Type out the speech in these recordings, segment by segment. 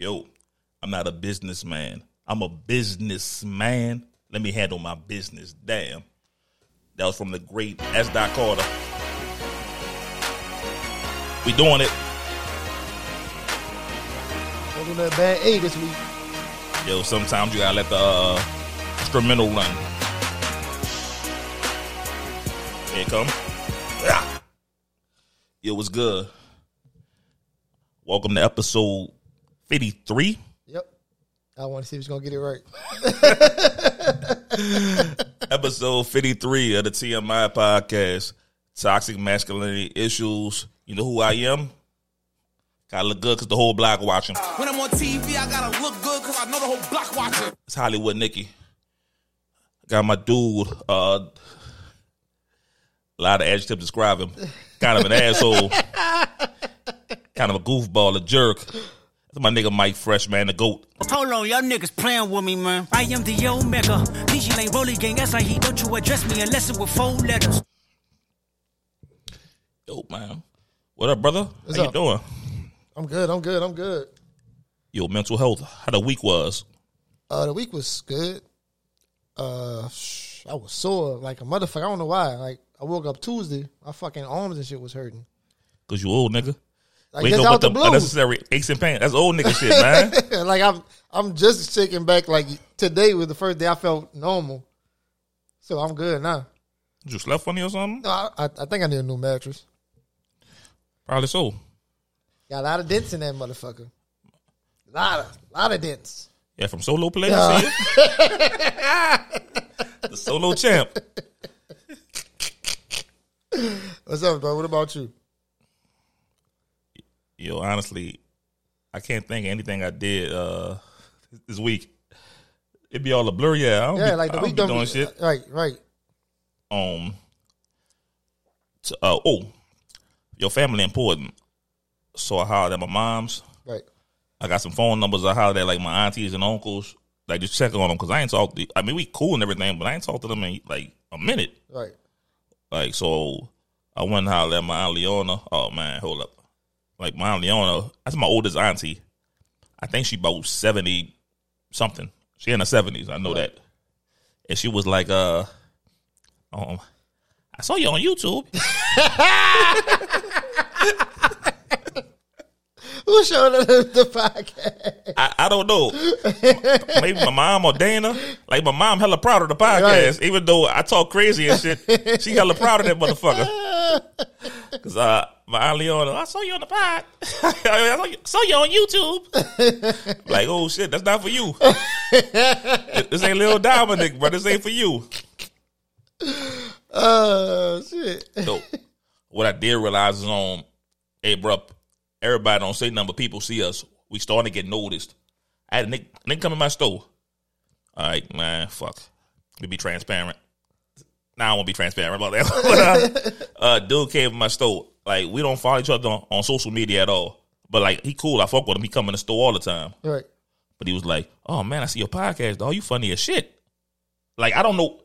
Yo, I'm not a businessman. I'm a businessman. Let me handle my business. Damn. That was from the great S. Dot Carter. We doing it. Holding that bad A this week. Yo, sometimes you gotta let the uh, instrumental run. Here it come. Yeah. Yo, what's good? Welcome to episode 53. Yep. I want to see if he's gonna get it right. episode 53 of the TMI podcast. Toxic masculinity issues. You know who I am? Gotta look good because the whole block watching. When I'm on TV, I gotta look good because I know the whole block watching. It's Hollywood Nikki. Got my dude. Uh, a lot of adjectives describe him. Kind of an asshole. kind of a goofball, a jerk. That's my nigga Mike Fresh, man, the goat. Hold on, y'all niggas playing with me, man. I am the Omega. DJ Lane Rolly Gang, that's like he don't you address me unless it with four letters. Yo, man. What up, brother? What's How you doing? I'm good. I'm good. I'm good. Yo, mental health. How the week was? Uh, the week was good. Uh, sh- I was sore like a motherfucker. I don't know why. Like I woke up Tuesday, my fucking arms and shit was hurting. Cause you old nigga. Like just up out with the the unnecessary aches and pains. That's old nigga shit, man. like I'm, I'm just taking back. Like today was the first day I felt normal, so I'm good now. you slept funny or something? No, I, I, I think I need a new mattress. Probably so. Got a lot of dents in that motherfucker. Lot of, lot of dents. Yeah, from solo play. I see it. the solo champ. What's up, bro? What about you? Yo, honestly, I can't think of anything I did uh this week. It'd be all a blur, yeah. I don't Yeah, be, like the I week don't be doing shit. Right, right. Um, t- uh, oh, your family important. So I hollered at my mom's. Right. I got some phone numbers. I hollered at like my aunties and uncles. Like just check on them because I ain't talked. To, I mean, we cool and everything, but I ain't talked to them in like a minute. Right. Like so, I went and hollered at my aunt Leona. Oh man, hold up. Like my Leona, that's my oldest auntie. I think she about seventy something. She in her seventies. I know that. And she was like, uh, um, I saw you on YouTube. Who showed up the, the podcast? I, I don't know. Maybe my mom or Dana. Like my mom hella proud of the podcast, Right. even though I talk crazy and shit. She hella proud of that motherfucker. Cause uh, my aunt Leona, I saw you on the pod. I saw you, saw you on YouTube. like, oh shit, that's not for you. this ain't Lil Dominic, bro. This ain't for you. Oh shit! So, what I did realize is on, hey, bro, everybody don't say nothing, but people see us. We starting to get noticed. I had a nigga, nigga come in my store. All right, man, fuck. Let me be transparent. Now I won't be transparent about that. but, uh, uh, dude came in my store. Like, we don't follow each other on, on social media at all. But, like, he cool. I fuck with him. He come in the store all the time. Right. But he was like, "Oh man, I see your podcast, dog. You funny as shit." Like I don't know,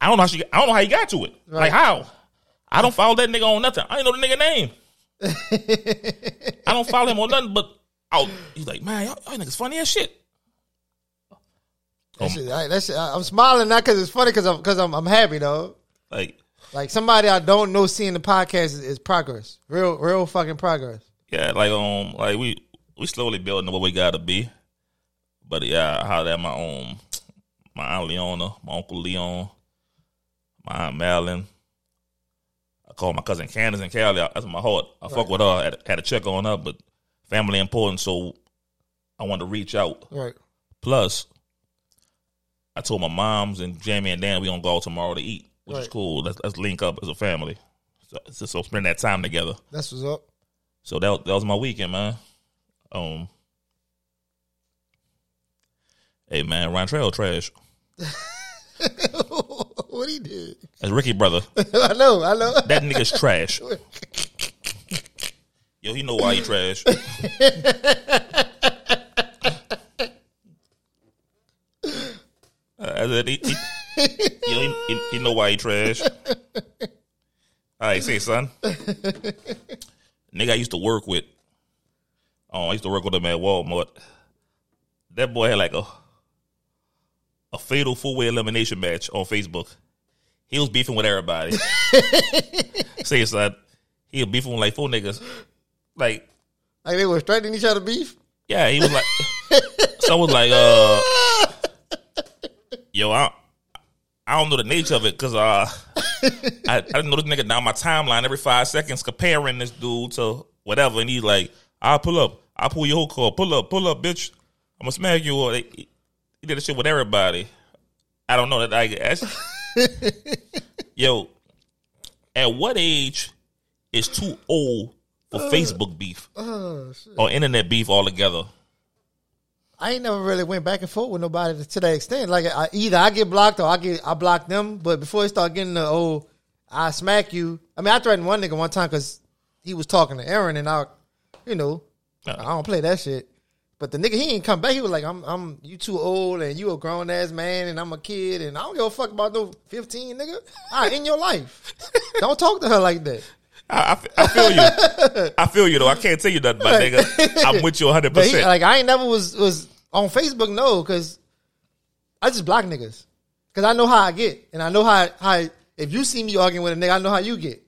I don't know how she, I don't know how he got to it. Like how? I don't follow that nigga on nothing. I ain't know the nigga name. I don't follow him on nothing. But oh, he's like, man, y'all, y'all niggas funny as shit. That shit, I, that shit, I, am smiling not because it's funny, because I'm because I'm, I'm happy though. Like, Like somebody I don't know seeing the podcast is, is progress, real real fucking progress. yeah, like um, like we we slowly building what we gotta be. But yeah, I hollered at my um, my aunt Leona, my uncle Leon, my aunt Madeline. I called my cousin Candace and Cali. That's my heart. I fuck with her. I had, had to check on her, but family important, so I wanted to reach out. Right. Plus, I told my moms and Jamie and Dan we gonna go out tomorrow to eat, which is cool. Let's, let's link up as a family. So, so, so spend that time together. That's what's up. So that that was my weekend, man. Um, hey man, Ryan Trail trash. what he did? That's Ricky brother. I know. I know. That nigga's trash. Yo, he know why he trash. Uh, he, he, yo, he, he, he know why he trash. I say son. Nigga, I used to work with. Oh, I used to work with him at Walmart. that boy had like a a fatal four way elimination match on Facebook. He was beefing with everybody. Say like he was beefing with like four niggas. Like, Like they were straightening each other beef. yeah, he was like someone was like, uh yo, I I don't know the nature of it because uh I, I didn't know this nigga down my timeline every five seconds comparing this dude to whatever, and he's like, "I'll pull up, I'll pull your whole car, pull up, pull up, bitch, I'm gonna smack you." Or he, he did this shit with everybody. I don't know that I guess. Yo, at what age is too old for Facebook beef or internet beef altogether? I ain't never really went back and forth with nobody to that extent. Like I, either I get blocked or I get I block them. But before it start getting the oh, I smack you. I mean, I threatened one nigga one time because he was talking to Aaron, and I, you know, Yeah. I don't play that shit. But the nigga he ain't come back. He was like, I'm I'm you too old and you a grown ass man and I'm a kid and I don't give a fuck about no fifteen nigga. I in your life. don't talk to her like that. I feel you. I feel you though. I can't tell you nothing, my nigga. I'm with you 100. percent like I ain't never was was on Facebook no because I just block niggas because I know how I get and I know how how if you see me arguing with a nigga I know how you get.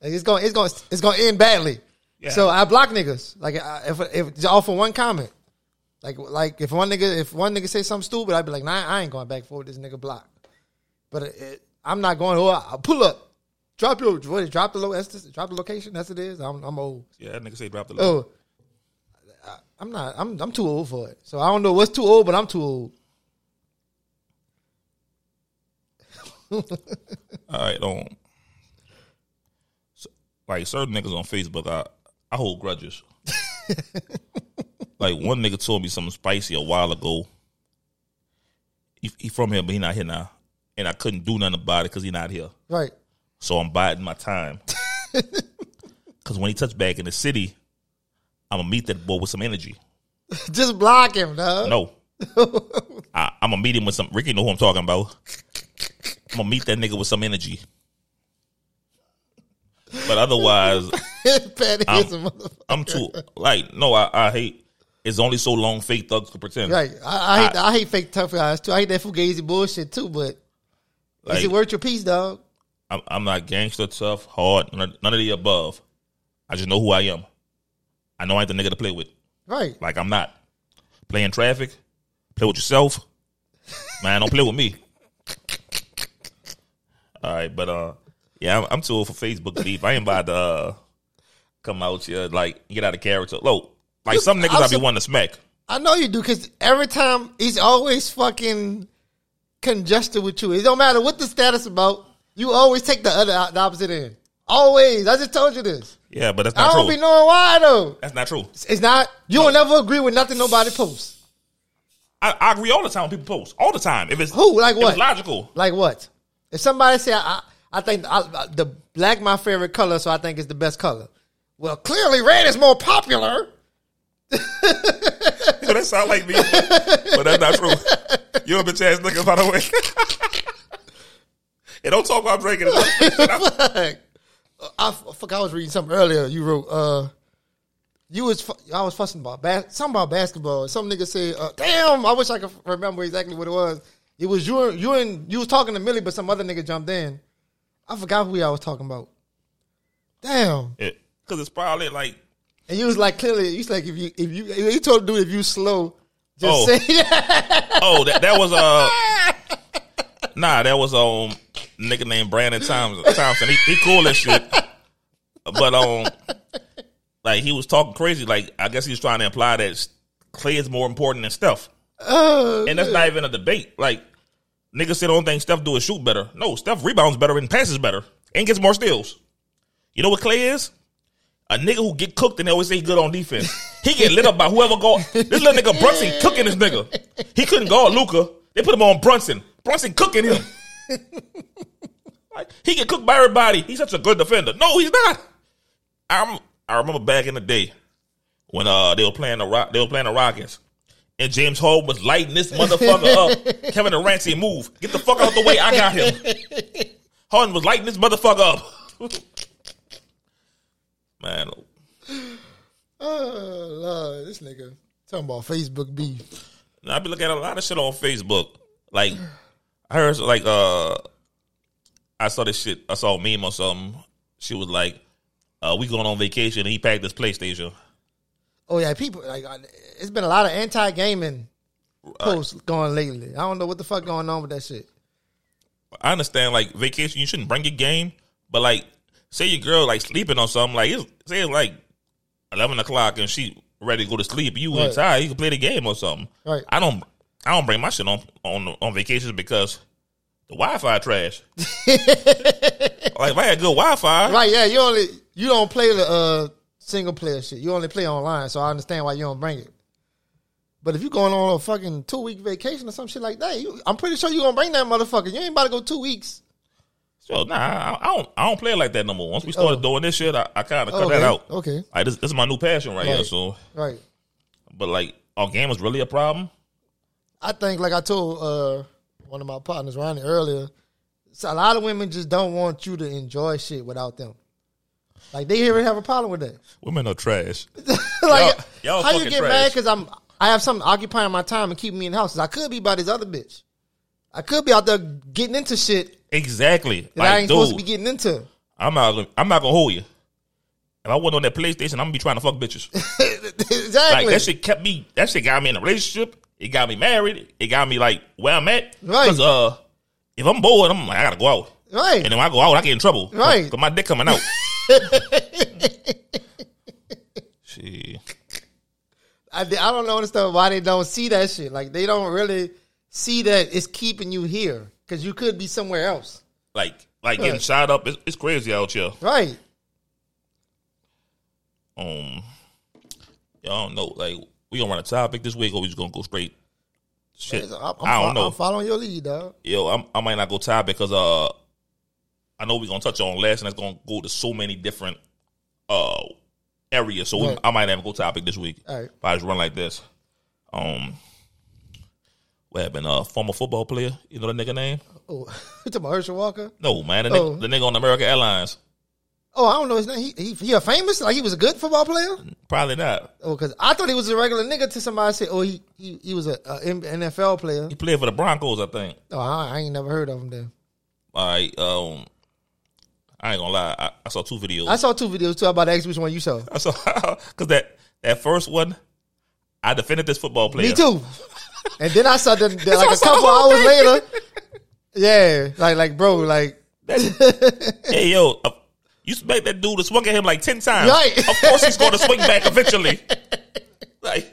Like it's going it's going it's going to end badly. Yeah. So I block niggas like I- if if all for one comment. Like like if one nigga if one nigga say something stupid I'd be like nah I ain't going back for this nigga block. But it, it, I'm not going. Oh, I'll pull up, drop your what? Drop the lo- that's the, drop the location. That's it is. I'm I'm old. Yeah, that nigga say drop the low. Oh, I- I'm not. I'm I'm too old for it. So I don't know what's too old, but I'm too old. All right, um, so, like certain niggas on Facebook, I I hold grudges. like one nigga told me something spicy a while ago. He, he from here, but he not here now, and I couldn't do nothing about it because he not here. Right. So I'm biding my time. Because when he touch back in the city, I'm gonna meet that boy with some energy. Just block him, dog. No, I, I'm gonna meet him with some. Ricky know who I'm talking about. I'm gonna meet that nigga with some energy. But otherwise, Patty I'm- is a motherfucker. I'm too like no. I, I hate. It's only so long fake thugs can pretend. Right. I, I hate I, hate fake tough guys too. I hate that fugazi bullshit too. But Like, is it worth your piece, dog? I'm, I'm not gangster, tough, hard, none, none of the above. I just know who I am. I know I ain't the nigga to play with. Right. Like I'm not playing traffic. Play with yourself, man. Don't play with me. All right, but uh, yeah, I'm, I'm too old for Facebook beef. I ain't about to uh, come out here like get out of character. Look, like some niggas I be wanting to smack. I know you do because every time he's always fucking congested with you. It don't matter what the status about. You always take the other the opposite end. Always. I just told you this. Yeah, but that's not true. I don't be knowing why though. that's not true. It's not. You will never agree with nothing nobody posts. I, I agree all the time when people post all the time. If it's Who? Like if what? it's logical. Like what? If somebody say, I, I think I, I- the black my favorite color, so I think it's the best color. Well, clearly red is more popular. That sound like me, but that's not true. You're a bitch ass nigga, by the way. and don't talk about drinking. I, I fuck, I was reading something earlier. You wrote, uh, you was I was fussing about bas- something about basketball. Some nigga said, uh, "Damn, I wish I could remember exactly what it was." It was you. and- You and you was talking to Millie, but some other nigga jumped in. I forgot who I was talking about. Damn. Because it's probably like, And you was like, clearly, you was like, if you, if you, you told the dude, if you slow, just Oh. say that. oh, that, that was uh, nah, that was um, nigga named Brandon Thompson. Thompson. He, he cool as shit, but um, like he was talking crazy. Like I guess he was trying to imply that Clay is more important than Steph, Oh, and that's not even a debate. Like niggas say the only thing Steph do is shoot better. No, Steph rebounds better and passes better and gets more steals. You know what Clay is? A nigga who get cooked and they always say he good on defense. He get lit up by whoever go. This little nigga Brunson cooking this nigga. He couldn't guard Luka. They put him on Brunson. Brunson cooking him. Like, he get cooked by everybody. He's such a good defender. No, he's not. I'm, I remember back in the day when uh they were playing the rock, they were playing the Rockets, and James Harden was lighting this motherfucker up. Kevin Durant said, "Move, get the fuck out the way. I got him." Harden was lighting this motherfucker up. Man, oh, Lord, this nigga talking about Facebook beef. Now, I be looking at a lot of shit on Facebook. Like I heard like uh I saw this shit. I saw a meme or something. She was like, uh, "We going on vacation." and He packed his PlayStation. Oh yeah, people like it's been a lot of anti gaming posts going lately. I don't know what the fuck going on with that shit. I understand like vacation, you shouldn't bring your game, but like say your girl like sleeping on something, like it's, say it's like eleven o'clock and she ready to go to sleep, you Right. inside, you can play the game or something. Right. I don't I don't bring my shit on on on vacations because the Wi Fi trash. like if I had good Wi Fi, Right? Yeah, you only you don't play the uh, single player shit. You only play online, so I understand why you don't bring it. But if you're going on a fucking two week vacation or some shit like that, you, I'm pretty sure you're gonna bring that motherfucker. You ain't about to go two weeks. so nah, I, I don't I don't play like that no more. Once we started Oh. doing this shit, I, I kind of cut okay. that out. Okay. Like this, this is my new passion right, here. So, Right. but like, our game is really a problem. I think, like I told uh, one of my partners, Ronnie, earlier, a lot of women just don't want you to enjoy shit without them. Like they here have a problem with that. Women are trash. like, y'all how you get trash. mad because I'm I have something occupying my time and keeping me in the house? I could be by this other bitch. I could be out there getting into shit Exactly. that I Like, ain't supposed to be getting into. I'm not. I'm not gonna hold you. If I wasn't on that PlayStation, I'm gonna be trying to fuck bitches. exactly. Like that shit kept me. That shit got me in a relationship. It got me married. It got me like where I'm at. Right. Cause uh, if I'm bored, I'm like I gotta go out. Right. And then when I go out, I get in trouble. Right. Cause my dick coming out. Shit. I, I don't understand why they don't see that shit. Like they don't really see that it's keeping you here because you could be somewhere else. Like like getting shot up. It's, it's crazy out here. Right. Um, y'all don't know. Like we gonna run a topic this week, or we just gonna go straight. Shit, I'm, I'm, I don't know. I'm following your lead, dog. yo, I'm, I might not go tie because uh, I know we're gonna touch on last, and it's gonna go to so many different uh areas. So we, I might have a go topic this week. All right. If I just run like this, um, what happened? Uh, former football player. You know the nigga name? Oh, you talking about Herschel Walker? No, man. The, Oh. nigga, the nigga on American Airlines. Oh, I don't know his name. He, he, he a famous? Like he was a good football player? Probably not. Oh, because I thought he was a regular nigga. To somebody say, oh, he he, he was a, NFL player. He played for the Broncos, I think. Oh, I, I ain't never heard of him. Then All right. Um, I ain't gonna lie. I, I saw two videos. I saw two videos too. About to ask which one you saw. I saw because that that first one, I defended this football player. Me too. And then I saw the, the like a couple hours thing. later. Yeah, like like bro, like Hey yo, uh, you expect that dude to swing at him like ten times? Right. Of course he's going to swing back eventually. Like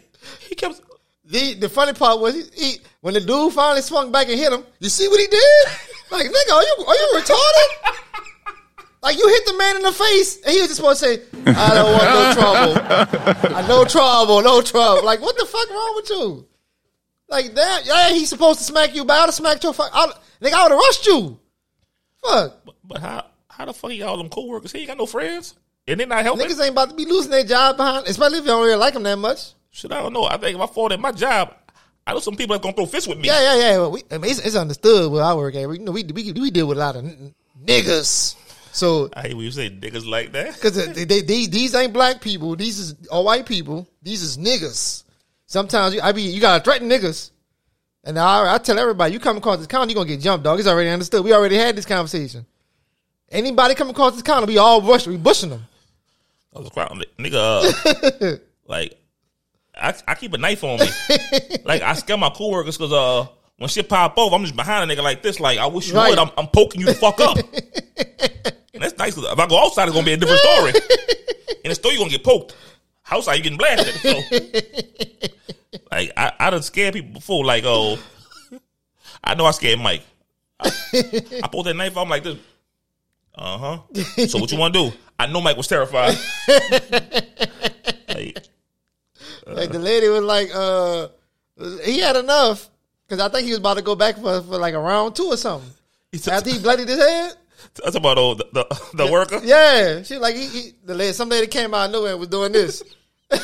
he kept. the the funny part was he, he when the dude finally swung back and hit him. You see what he did? Like nigga, are you are you retarded? Like you hit the man in the face, and he was just supposed to say, "I don't want no trouble. I no trouble, no trouble." Like what the fuck wrong with you? Like that? Yeah, he's supposed to smack you, but I'd have smacked your fuck. I'd, nigga, I would have rushed you. Fuck. But, but how how the fuck he got all them coworkers? He ain't got no friends, and they not helping. Niggas ain't about to be losing their job behind, especially if you don't really like them that much. Shit, I don't know. I think if I fall in my job, I know some people that's gonna throw fists with me. Yeah, yeah, yeah. Well, we, I mean, it's, it's understood where I work at. We, you know, we, we we deal with a lot of n- niggas. So, I hate when you say niggas like that. because they, they, they, these ain't black people. These is all white people. These is niggas. Sometimes you, I be you gotta threaten niggas. And I, I tell everybody, you come across this counter, you gonna get jumped, dog. It's already understood. We already had this conversation. Anybody come across this counter, we all rush, we bushing them. I was crying, nigga. Uh, like, I, I keep a knife on me. like, I scare my coworkers because uh, when shit pop off, I'm just behind a nigga like this. Like, I wish you Right. would. I'm, I'm poking you the fuck up. and that's nice. if I go outside, it's gonna be a different story. In the store, you are gonna get poked. Outside, you getting blasted. So, like, I, I done scared people before. Like, oh, I know I scared Mike. I, I pulled that knife. I'm like this. Uh huh. So what you want to do? I know Mike was terrified. Like, Like the lady was like, uh, he had enough because I think he was about to go back for, for like a round two or something. he took, After he bloodied his head, that's about oh, the, the, the worker. yeah, she like he, he the lady, some lady came out of nowhere and was doing this. like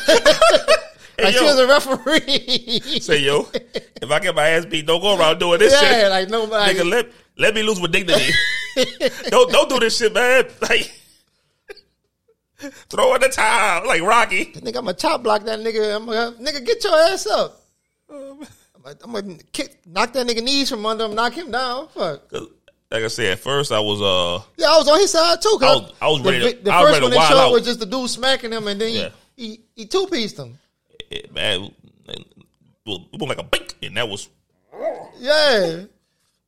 she yo. was a referee. Say yo, if I get my ass beat, don't go around doing this shit. yeah, shit. like nobody. Nigga, let let me lose with dignity. don't don't do this shit, man. Like throw in the towel, like Rocky. I think I'm a chop block that nigga. I'm a, nigga, get your ass up. I'm I'm gonna kick, knock that nigga knees from under him, knock him down. Fuck. Like I said, at first I was uh Yeah, I was on his side too. I was- I was the, ready to- vi- the I was first to one they showed out. was just the dude smacking him, and then Yeah. he he, he two pieced him. it, man, it was like a bink, and that was Yeah.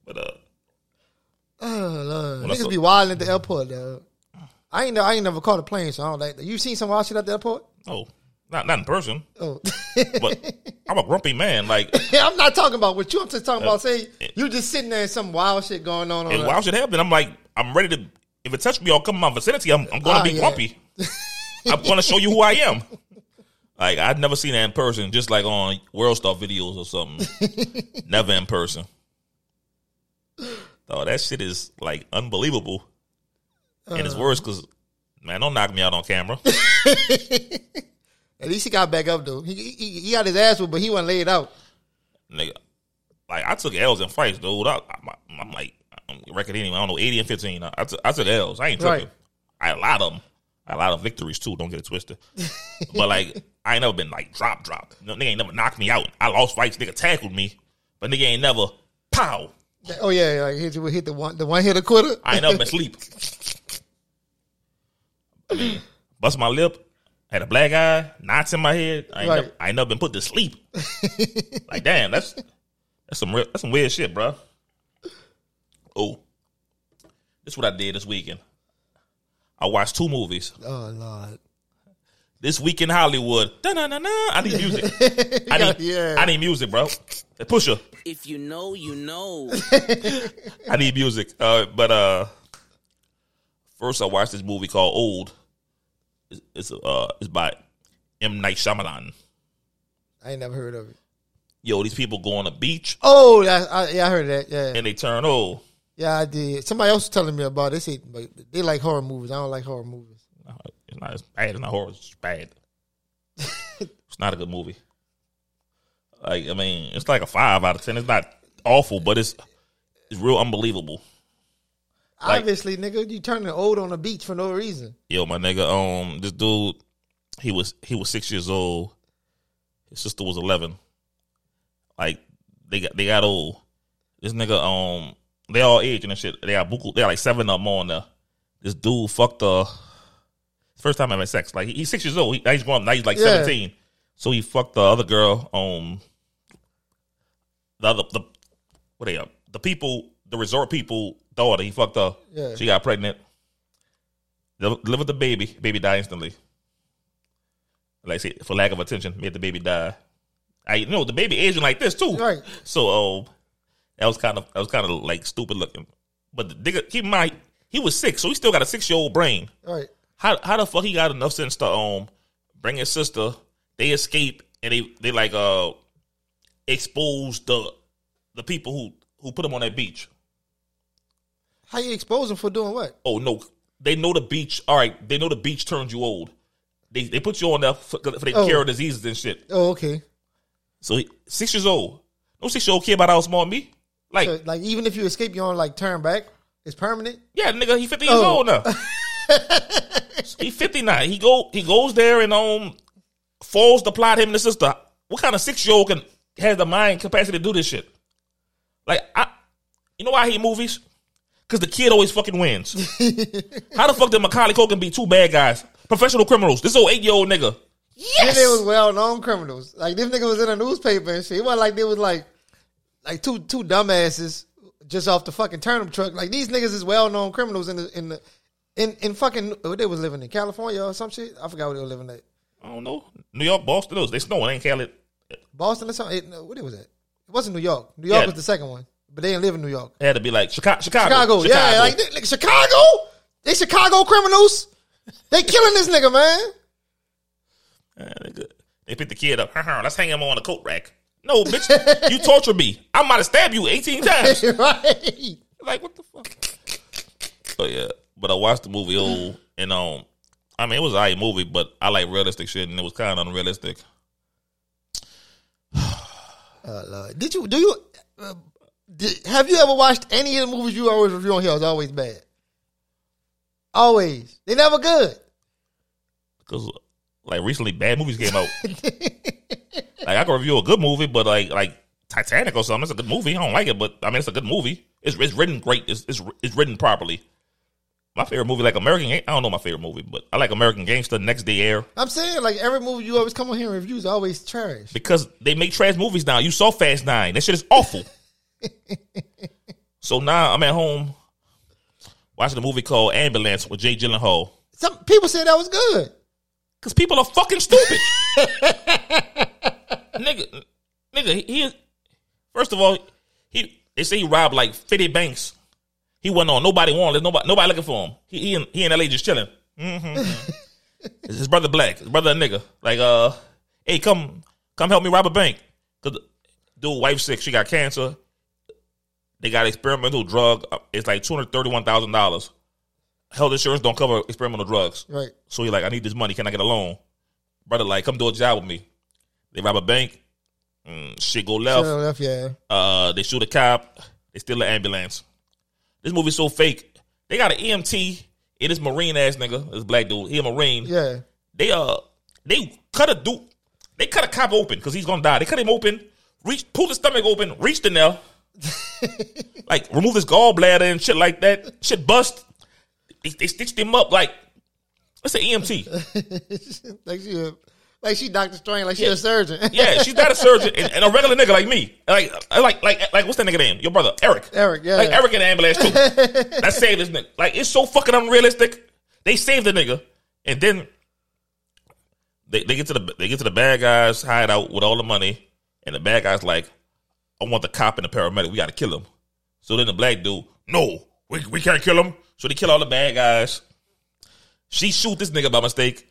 but uh Oh, Lord. I Niggas be wild at the airport, though. I ain't I ain't never caught a plane, so I don't like that. You seen some wild shit at the airport? oh not not in person, Oh. but I'm a grumpy man. Like I'm not talking about what you. I'm just talking about. Say uh, you just sitting there and some wild shit going on. on and the- why should happen? I'm like I'm ready to. If it touch me or come in my vicinity, I'm, I'm going to Ah, be yeah. grumpy. I'm going to show you who I am. Like I'd never seen that in person, just like on World Star videos or something. never in person. Oh, that shit is like unbelievable, and Uh. it's worse because man, don't knock me out on camera. At least he got back up though. He he, he got his ass but he wasn't laid out. nigga. Like I took L's in fights, dude. I, I, am like I'm record anyway. I don't know, eighty and fifteen. I, I, took, I took L's. I ain't tripping. Right. I had a lot of them. A lot of victories too. Don't get it twisted. but like I ain't never been like drop drop. No, nigga ain't never knocked me out. I lost fights. Nigga tackled me, but nigga ain't never pow. Oh yeah, like hit you hit the one the one hit a quitter. I ain't never been sleep. I mean, bust my lip. Had a black eye, knots in my head. I ain't, Right. never, I ain't never been put to sleep. like, damn, that's that's some real, that's some weird shit, bro. Oh, this is what I did this weekend. I watched two movies. Oh lord. This week in Hollywood. Da-na-na-na. I need music. I need, Yeah. I need music, bro. Pusher. If you know, you know. I need music. Uh, but uh, first I watched this movie called Old. It's, it's uh, it's by M Night Shyamalan. I ain't never heard of it. Yo, these people go on a beach Oh, I, I, yeah, I heard that. Yeah, and they turn old. yeah, I did. Somebody else was telling me about it. They said they like horror movies. I don't like horror movies. It's not as bad. It's not horror. It's just bad. it's not a good movie. Like I mean, it's like a five out of ten. It's not awful, but it's it's real unbelievable. Like- Obviously, nigga, you turning old on the beach for no reason. Yo, my nigga, um, this dude, he was he was six years old. His sister was eleven. Like they got they got old. This nigga, um, they all aging and shit. They got buku, they got like seven of them on there. This dude fucked the first time I had sex. Like he- he's six years old. He, now he's grown. Now he's like Yeah. seventeen. So he fucked the other girl. Um, the other the what they are the people the resort people daughter. He fucked her. Yeah. She got pregnant. Del- Delivered the baby. Baby died instantly. Like I said, for lack of attention, made the baby die. I you know the baby aging like this too. Right. So uh, that was kind of that was kind of like stupid looking. But the nigga, keep in mind, he was six, so he still got a six year old brain. Right. How how the fuck he got enough sense to um bring his sister? They escape and they they like uh expose the the people who who put them on that beach. How you expose them for doing what? Oh no, they know the beach. All right, they know the beach turns you old. They they put you on there for, for they Oh. cure diseases and shit. Oh, okay. So he, six years old. No six year old kid about how small me. Like So, like even if you escape, you don't like turn back. It's permanent. yeah, nigga, he fifty years Oh. old now. he fifty nine. He go he goes there and um falls to plot him and his sister. What kind of six year old can has the mind capacity to do this shit? Like I, you know why I hate movies? Because the kid always fucking wins. How the fuck did Macaulay Culkin be two bad guys, professional criminals? This old eight year old nigga. And they was well known criminals. Like this nigga was in a newspaper and shit. It wasn't like they was like like two two dumbasses just off the fucking turnip truck. Like these niggas is well known criminals in the in the in in fucking what they was living in California or some shit. I forgot where they were living at. I don't know. New York, Boston, those they snowing. Ain't Cali. Boston or something. It, no, what was at? It wasn't New York. New York Yeah. was the second one, but they didn't live in New York. It had to be like Chicago. Chicago. Chicago, yeah, like, they- like Chicago. They Chicago criminals. They killing this nigga, man. Uh, nigga, They picked the kid up. Let's hang him on the coat rack. No, bitch, you torture me. I might have stabbed you 18 times. right. like, what the fuck? Oh, yeah. But I watched the movie Old, and um, I mean, it was a right movie, but I like realistic shit, and it was kind of unrealistic. Uh, Lord. Did you do you uh, did, have you ever watched any of the movies you always review on here? It's always bad. Always. They never good. Because, like, recently, bad movies came out. like, I can review a good movie, but, like, like Titanic or something. It's a good movie. I don't like it, but I mean, it's a good movie. It's, it's written great. It's, it's it's written properly. My favorite movie, like American, I don't know my favorite movie, but I like American Gangster, Next Day Air, I'm saying like every movie you always come on here and review is always trash. because they make trash movies now. You saw Fast Nine. That shit is awful. so now I'm at home watching a movie called Ambulance with Jay Gyllenhaal. Some people say that was good. Because people are fucking stupid. nigga, nigga, he, he is. First of all, he they say he robbed like fifty banks. He wasn't on. Nobody wanted. Nobody, nobody looking for him. He he in, he in L.A. just chilling. Mm-hmm. his brother black. His brother a nigga. Like uh, hey, come come help me rob a bank. Cause dude wife sick. She got cancer. They got experimental drug. uh, It's like two hundred thirty one thousand dollars. Health insurance don't cover experimental drugs. Right. So he like, I need this money. Can I get a loan? Brother, like, come do a job with me. They rob a bank. Mm, shit go left. Sure enough, yeah. Uh, they shoot a cop. They steal an ambulance. This movie's so fake. They got an EMT It is Marine ass nigga. This black dude. He a Marine. Yeah. They uh, they cut a dude. They cut a cop open because he's gonna die. They cut him open. Reach, pull his stomach open. Reached in there. like remove his gallbladder and shit like that. Shit bust. They, they stitched him up like. It's an EMT. Like a, like she Doctor Strange, like she Yeah. a surgeon. Yeah, she's not a surgeon and, and a regular nigga like me. Like, like, like, like, what's that nigga name? Your brother, Eric. Eric, yeah. Like Eric in the ambulance too. that saved this nigga. Like, it's so fucking unrealistic. They saved the nigga, and then they, they get to the they get to the bad guys hideout with all the money, and the bad guys like, I want the cop and the paramedic. We got to kill him. So then the black dude, no, we we can't kill him. So they kill all the bad guys. She shoot this nigga by mistake.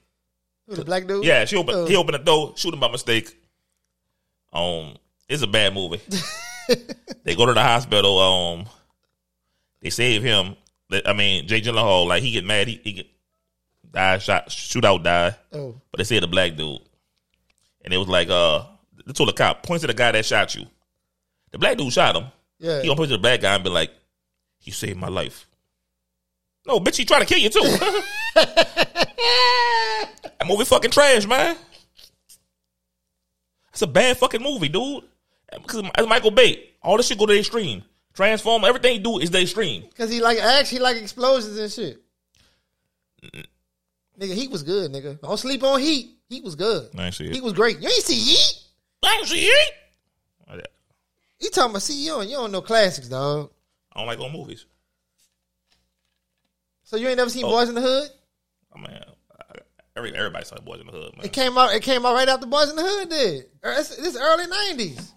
The black dude. Yeah, she open, Oh. he opened the door, shoot him by mistake. Um, it's a bad movie. they go to the hospital. Um, they save him. I mean, Jay Gyllenhaal, like he get mad, he, he get die, shot, shoot out, die. Oh. But they said the black dude, and it was like, uh, they told the cop, point to the guy that shot you. The black dude shot him. Yeah. He gonna point to the bad guy and be like, he saved my life. No, bitch, he tried to kill you too. that movie fucking trash, man. It's a bad fucking movie, dude. Because it's Michael Bay. All this shit go to the extreme. Transform, everything he do is the extreme. Cause he like actually like explosions and shit. Mm. Nigga, Heat was good, nigga. Don't sleep on Heat. Heat was good. I ain't see it. Heat was great. You ain't see Heat? I don't see it. I You talking about see you you don't know classics, dog. I don't like old movies. So you ain't never seen Oh. Boys in the Hood? Oh, I mean, I- every, everybody saw Boys in the Hood, man. It came out. It came out right after Boys in the Hood did. It's, it's early nineties.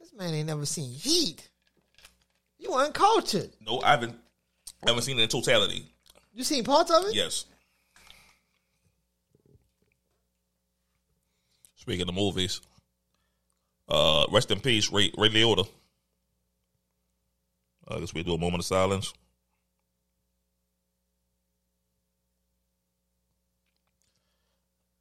This man ain't never seen Heat. You uncultured. No, I haven't, I haven't seen it in totality. You seen parts of it? Yes. Speaking of movies, uh, rest in peace, Ray, Ray Liotta. I guess we do a moment of silence.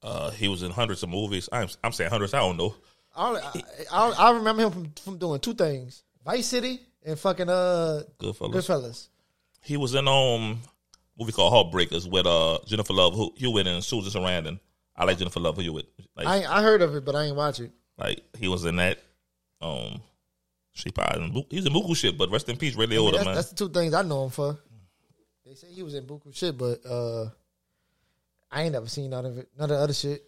Uh, he was in hundreds of movies. I'm, I'm saying hundreds. I don't know. I, I, I, remember him from, from doing two things: Vice City and fucking uh Goodfellas. Goodfellas. He was in um movie called Heartbreakers with uh Jennifer Love Hew- Hewitt and Susan Sarandon. I like Jennifer Love Hewitt. Like, I I heard of it, but I ain't watch it. Like he was in that. Um, she probably he's in Buku shit, but rest in peace, Ray I mean, that's, man. that's the two things I know him for. They say he was in Buku shit, but uh I ain't never seen none of it, none of the other shit.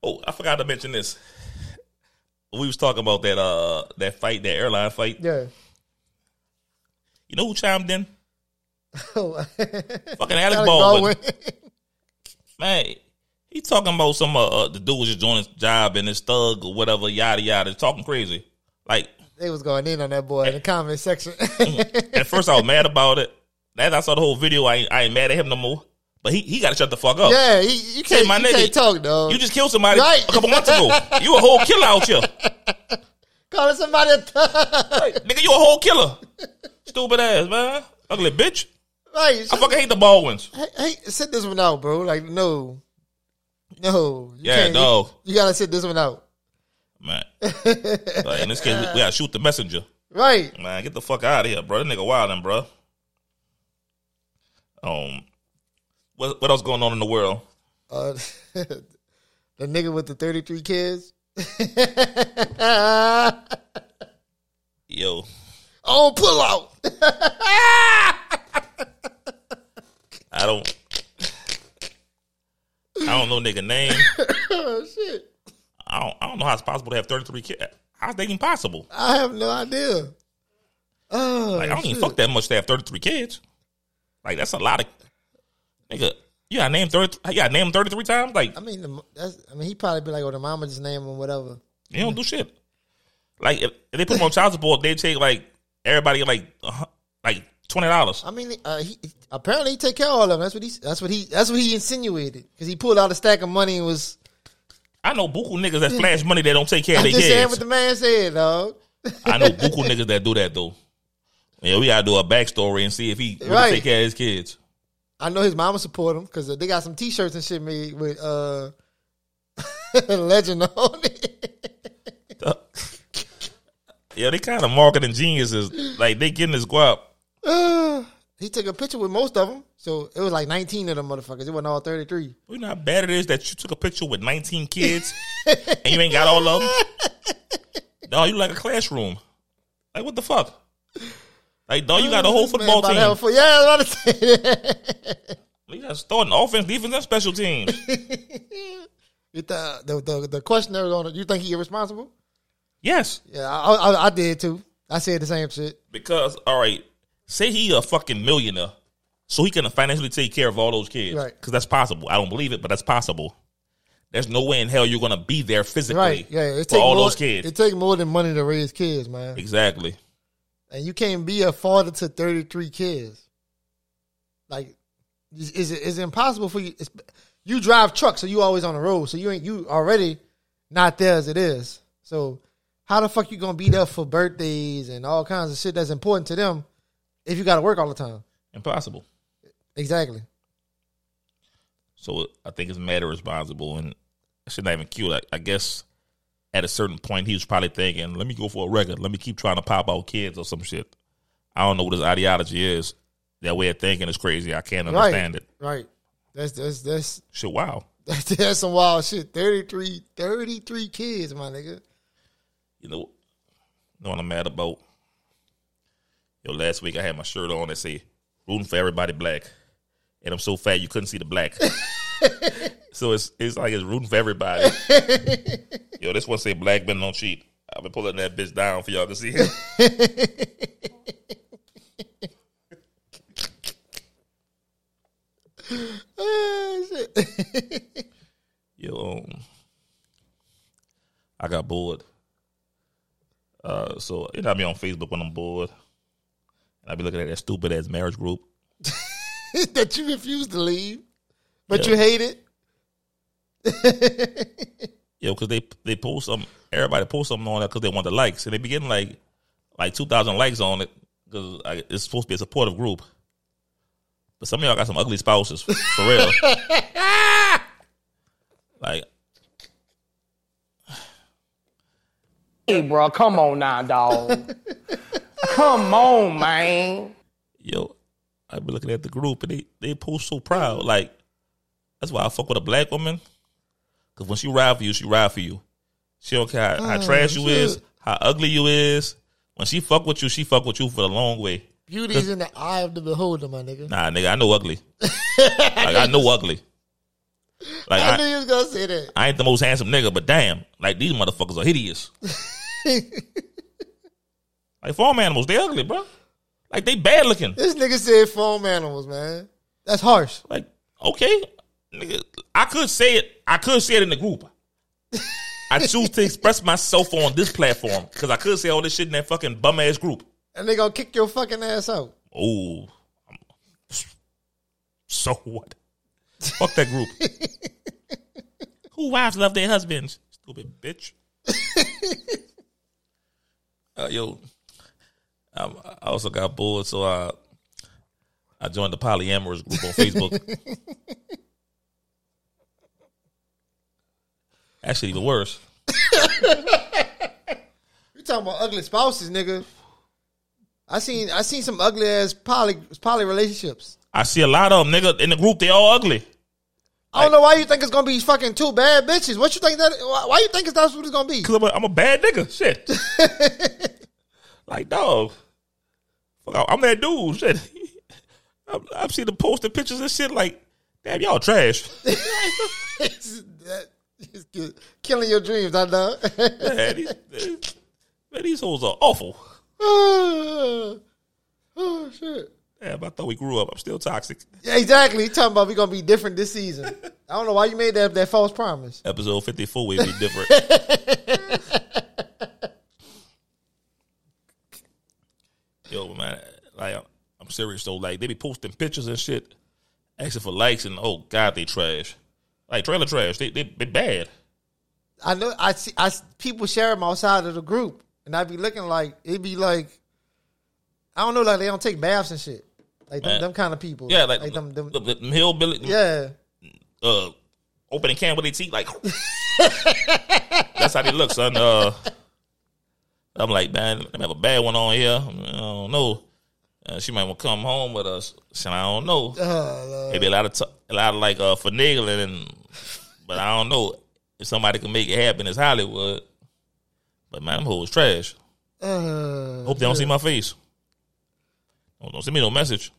Oh, I forgot to mention this. We was talking about that uh that fight, that airline fight. Yeah. You know who chimed in? Oh, Fucking Alex Alec Baldwin. Baldwin. Man, he talking about some uh, uh the dude was just doing his job and his thug or whatever, yada yada, talking crazy. Like they was going in on that boy in the comment section. at first I was mad about it. Then I saw the whole video, I ain't, I ain't mad at him no more. But he, he got to shut the fuck up. yeah, he, you can't, my you nigga, can't talk, dog. You just killed somebody Right. a couple months ago. You a whole killer out here. calling somebody a thug. Right, nigga, you a whole killer. Stupid ass, man. Ugly bitch. right. I fucking hate the Baldwins. Hey, hey, sit this one out, bro. Like, no. No. You Yeah, dog. You, you gotta sit this one out. Man. Like, in this case, we, we gotta shoot the messenger. Right. Man, get the fuck out of here, bro. That nigga wildin', bro. Um, what what else going on in the world? Uh, the nigga with the 33 kids. Yo, oh, pull out. I don't. I don't know nigga name. oh shit. I don't. I don't know how it's possible to have thirty three kids. How's that even possible? I have no idea. Oh, Like I don't even fuck that much to have thirty three kids. Like that's a lot of nigga. You got named thirty. You got named thirty three times. Like I mean, the, that's. I mean, he probably be like, "Oh, the mama just name him whatever." you don't do shit. Like if, if they put him on child support, they take like everybody like hun- like twenty dollars. I mean, uh, he apparently he take care of all of them. That's what he. That's what he. That's what he insinuated because he pulled out a stack of money and was. I know buku niggas that flash money that don't take care of their just saying kids. what the man said, dog. I know buku niggas that do that though. Yeah, we gotta do a backstory and see if he Right. take care of his kids. I know his mama support him because they got some T-shirts and shit made with uh legend on it. Yeah, they kind of marketing geniuses. Like they getting this guap. Uh, he took a picture with most of them, so it was like 19 of them motherfuckers. It wasn't all 33. You know how bad it is that you took a picture with 19 kids and you ain't got all of them? No, you like a classroom. Like, what the fuck? Like, dog, you got a oh, whole football about to have a team. Yeah, I was about to say that. You got starting offense, defense, and special teams. You th- the, the the questioner on it. You think he irresponsible? Yes. Yeah, I, I, I did too. I said the same shit. Because, all right, say he a fucking millionaire, so he can financially take care of all those kids. Right. Because that's possible. I don't believe it, but that's possible. There's no way in hell you're gonna be there physically Right? Yeah, it for all more, those kids. It take more than money to raise kids, man. exactly. And you can't be a father to 33 kids. Like, is it is it impossible for you? It's, you drive trucks, so you always on the road, so you ain't you already not there as it is. So how the fuck you gonna be there for birthdays and all kinds of shit that's important to them if you got to work all the time? Impossible. Exactly. So I think it's mad irresponsible and I shouldn't even cute. I, I guess at a certain point he was probably thinking, "Let me go for a record. Let me keep trying to pop out kids or some shit." I don't know what his ideology is. That way of thinking is crazy. I can't Right. understand it. Right. That's that's that's Shit, wow. that's, that's some wild shit. 33, 33 kids, my nigga. You know, you know what I'm mad about? Yo, last week I had my shirt on that say "Rooting for everybody black," and I'm so fat you couldn't see the black. so it's it's like it's rooting for everybody. Yo, this one say "Black men don't cheat." I've been pulling that bitch down for y'all to see. Yo, um, I got bored. Uh, so you know I be on Facebook when I'm bored, and I be looking at that stupid ass marriage group. that you refuse to leave, but Yeah. you hate it. Yo, because they they post some, everybody post something on that because they want the likes, and they be getting like like two thousand likes on it because it's supposed to be a supportive group. But some of y'all got some ugly spouses for real. like, Hey, bro, come on now, dog. come on, man. yo, I be looking at the group and they they post so proud. Like, that's why I fuck with a black woman because when she ride for you, she ride for you. She don't care how, how mm, trash you shit. is, how ugly you is. When she fuck with you, she fuck with you for the long way. Beauty's in the eye of the beholder, my nigga. Nah, nigga, I know ugly. like I know ugly. Like I knew you was gonna say that. I ain't the most handsome nigga, but damn, like these motherfuckers are hideous. like farm animals, they ugly, bro. Like they bad looking. This nigga said farm animals, man. That's harsh. Like okay, nigga, I could say it. I could say it in the group. I choose to express myself on this platform because I could say all this shit in that fucking bum ass group. And they gonna kick your fucking ass out. Oh, so what? Fuck that group. Who wives love their husbands? Stupid bitch. uh, yo, I, I also got bored, so I I joined the polyamorous group on Facebook. Actually, even worse. You talking about ugly spouses, nigga? I seen I seen some ugly ass poly poly relationships. I see a lot of them, nigga, in the group. They all ugly. I don't know why you think it's gonna be fucking two bad bitches. What you think that? Why, you think that's what it's gonna be? Cause I'm a, I'm a bad nigga. Shit. like dog. Fuck, I'm that dude. Shit. I've, I've seen the posted pictures and shit. Like, damn, y'all trash. That. Killing your dreams, I know. man, these, man, these hoes are awful. oh shit. Damn, I thought we grew up. I'm still toxic. Yeah, exactly. You're talking about we're gonna be different this season? I don't know why you made that that false promise. Episode 54 will be different. Yo, man, like I'm serious though. Like they be posting pictures and shit, asking for likes, and oh god, they trash. Like trailer trash. They they, they bad. I know. I see. I people share them outside of the group, and I be looking like it be like I don't know, like they don't take baths and shit. Like them, them kind of people. Yeah, like, them, them, the, the, them hillbilly. yeah. uh opening can with their teeth like that's how they look son uh i'm like man they have a bad one on here i don't know uh, she might want to come home with us so i don't know Uh, maybe a lot of t- a lot of like uh finagling and but i don't know if somebody can make it happen it's hollywood but man them hoes trash uh, hope they don't see my face don't, don't send me no message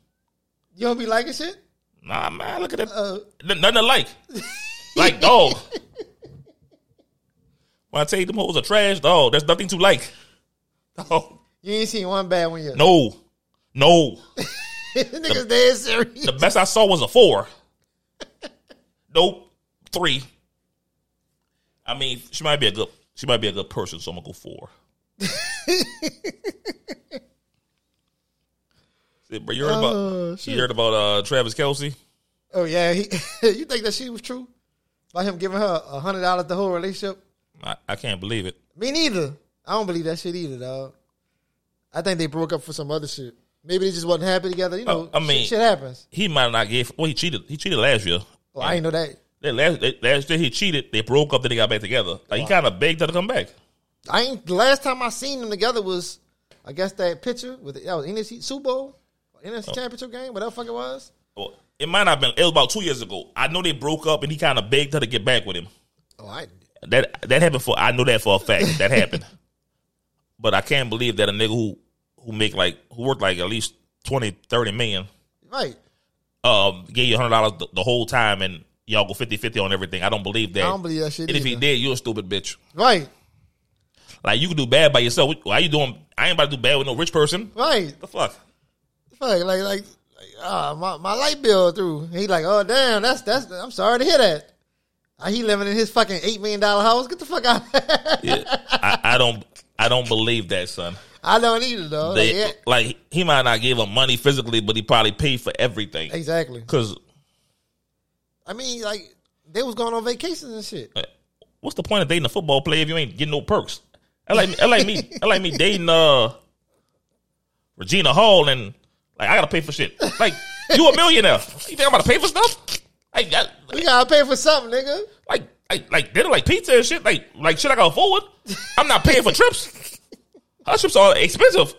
you don't be liking shit. nah man look at that Uh, N- nothing to like. like dog. When I tell you them hoes are trash, dog, there's nothing to like. Dog. you ain't seen one bad one yet. No. No. niggas dead serious. The best I saw was a four. Nope. Three. I mean, she might be a good she might be a good person, so I'm gonna go four. Bro, you heard about Oh, you heard about uh, Travis Kelce? Oh yeah, he, you think that shit was true? By him giving her a hundred dollars the whole relationship? I, I can't believe it. Me neither. I don't believe that shit either, dog. I think they broke up for some other shit. Maybe they just wasn't happy together. You know, Uh, I mean- shit, shit happens. He might not give. Well, he cheated. He cheated last year. Oh, I ain't know that. That last, that last year he cheated. They broke up. Then they got back together. Like he kind of begged her to come back. I ain't. The last time I seen them together was, I guess that picture with the, that was NFC Super Bowl, NFC oh. Championship game, whatever the fuck it was. Well, it might not have been. It was about two years ago. I know they broke up, and he kind of begged her to get back with him. Oh, I. That that happened for. I know that for a fact. That happened. But I can't believe that a nigga who who make like who worked like at least 20, 30 million, Right. Um, gave you a hundred dollars the, the whole time, and y'all go 50-50 on everything. I don't believe that. I don't believe that shit. and if he did, you're a stupid bitch. Right. Like you can do bad by yourself. Why you doing? I ain't about to do bad with no rich person. Right. The fuck. Fuck, like, like, ah, my, my light bill through. He like, oh damn, that's that's. I'm sorry to hear that. Ah, he living in his fucking eight million dollar house. Get the fuck out. Yeah, I, I don't. I don't believe that, son. I don't either though. Like, yeah, like he might not give him money physically, but he probably paid for everything. exactly. Cause I mean, like they was going on vacations and shit. uh, what's the point of dating a football player if you ain't getting no perks? I like I like me. I like me dating uh Regina Hall and like I gotta pay for shit. Like you a millionaire? You think I'm about to pay for stuff? Like I, We gotta pay for something, nigga. like like like dinner like pizza and shit. Like like shit I can afford. I'm not paying for trips. Her trips are expensive.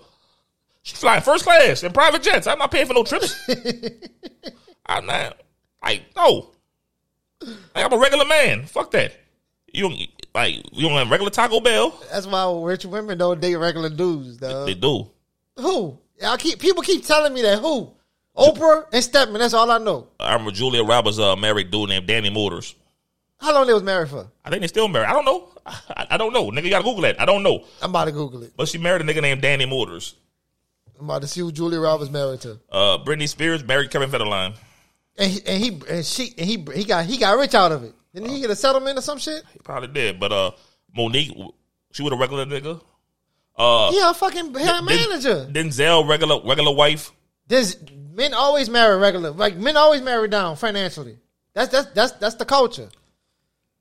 She's flying first class in private jets. I'm not paying for no trips. I'm not. Like no. Like, I'm a regular man. Fuck that. You don't like you don't have regular Taco Bell. That's why rich women don't date regular dudes, though. They do. Who? I keep people keep telling me that who? Oprah and Stedman. That's all I know. I remember Julia Roberts uh, married dude named Danny Motors. How long they was married for? I think they still married. I don't know. I, I don't know. Nigga, you gotta Google that. I don't know. I'm about to Google it. But she married a nigga named Danny Motors. I'm about to see who Julia Roberts married to. Uh, Britney Spears married Kevin Federline. And he, and he and she and he he got he got rich out of it. Didn't he get a settlement or some shit? He probably did. But uh, Monique, she was a regular nigga. Uh, Yeah, a fucking hair Den- manager. Denzel, regular regular wife. Men always marry regular. Like men always marry down financially. That's that's that's that's the culture.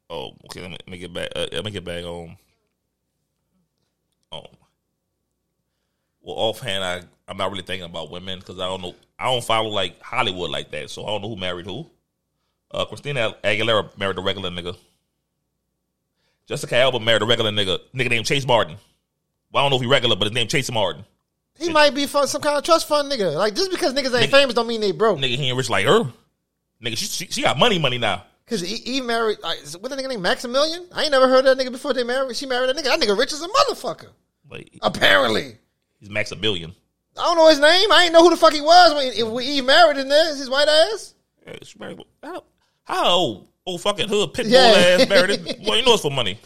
Oh, okay. Let me, let me get back. Uh, let me get back on. Oh, well, offhand, I I'm not really thinking about women because I don't know. I don't follow like Hollywood like that, so I don't know who married who. Uh, Christina Aguilera married a regular nigga. Jessica Alba married a regular nigga. Nigga named Chase Martin. Well, I don't know if he regular, but his name Chase Martin. He might be from some kind of trust fund nigga. Like just because niggas ain't Nigga- famous don't mean they broke. Nigga, he ain't rich like her. Nigga, she, she, she got money, money now. Cause he, he married like what that nigga name Maximilian. I ain't never heard of that nigga before they married. She married that nigga. That nigga rich as a motherfucker. Wait, Apparently, he's max a billion. I don't know his name. I ain't know who the fuck he was when if we he married in there. Is his white ass? Yeah, she married- How, how old? Old fucking hood pit bull Yeah. ass married. it? Well, you know it's for money.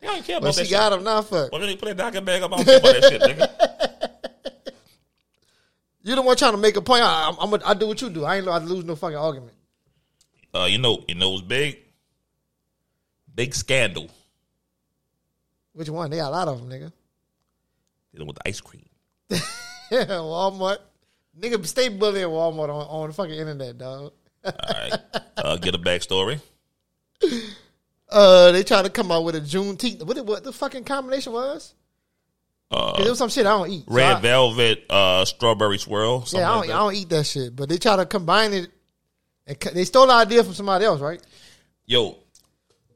They don't care But about she that shit. got him now. Fuck. Well, then they put that docket bag up. I don't care about that shit, nigga. You the one trying to make a point. I, I'm, I'm gonna- I do what you do. I ain't I lose no fucking argument. Uh, you know, you know, it's big, big scandal Which one? They got a lot of them, nigga. dealing with the ice cream. Yeah, Walmart. Nigga, stay bullying Walmart on, on the fucking internet, dog. All right, uh, get a backstory. Uh, they tried to come out with a Juneteenth. What, what the fucking combination was? Uh, it was some shit I don't eat. So red I- velvet, uh, strawberry swirl. Yeah, I don't, that. I don't eat that shit. But they try to combine it. And they stole the idea from somebody else, right? Yo,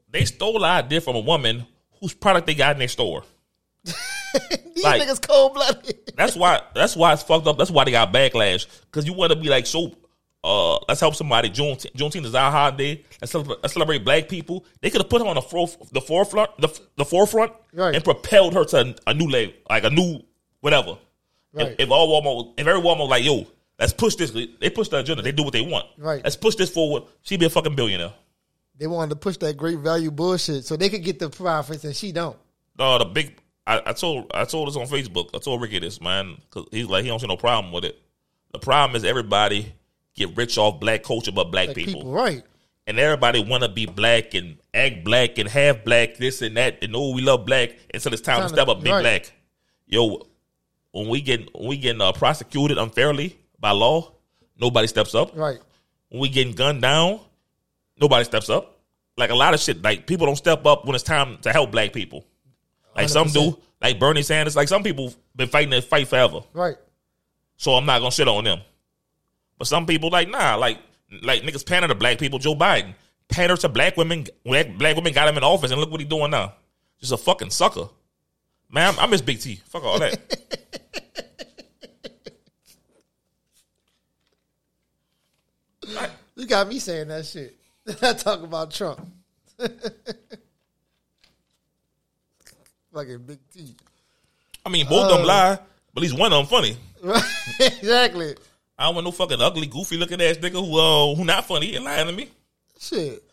they stole the idea from a woman whose product they got in their store. These Like- niggas cold blooded. That's why. That's why it's fucked up. That's why they got backlash. Because you want to be like so. Uh, let's help somebody. Juneteenth, Juneteenth is our holiday. Let's celebrate, let's celebrate black people. They could have put her on the fore, the forefront, the, the forefront, Right. and propelled her to a new level, like a new whatever. Right. If, if all Walmart, if every Walmart was like, yo, let's push this. They push the agenda. They do what they want. Right. Let's push this forward. She be a fucking billionaire. They wanted to push that great value bullshit so they could get the profits and she don't. No, the big. I, I told I told this on Facebook. I told Ricky this man because he's like he don't see no problem with it. The problem is everybody get rich off black culture, but black people. people, right? and everybody want to be black and act black and have black this and that and oh we love black until it's time, Time to to- step up, be right. black. Yo, when we get when we getting uh, prosecuted unfairly by law, nobody steps up. Right. When we getting gunned down, nobody steps up. Like a lot of shit, like people don't step up when it's time to help black people. Like some do, like Bernie Sanders. Like some people been fighting that fight forever. Right. So I'm not gonna shit on them. But some people like nah, like like niggas pander to black people. Joe Biden pander to black women. Black, black women got him in office, and look what he doing now. Just a fucking sucker. Man, I miss Big T. Fuck all that. You got me saying that shit. I talk about Trump. Fucking big T. I mean, both of them lie, but at least one of them funny. Right. exactly. I don't want no fucking ugly, goofy looking ass nigga who uh, who not funny and lying to me. Shit.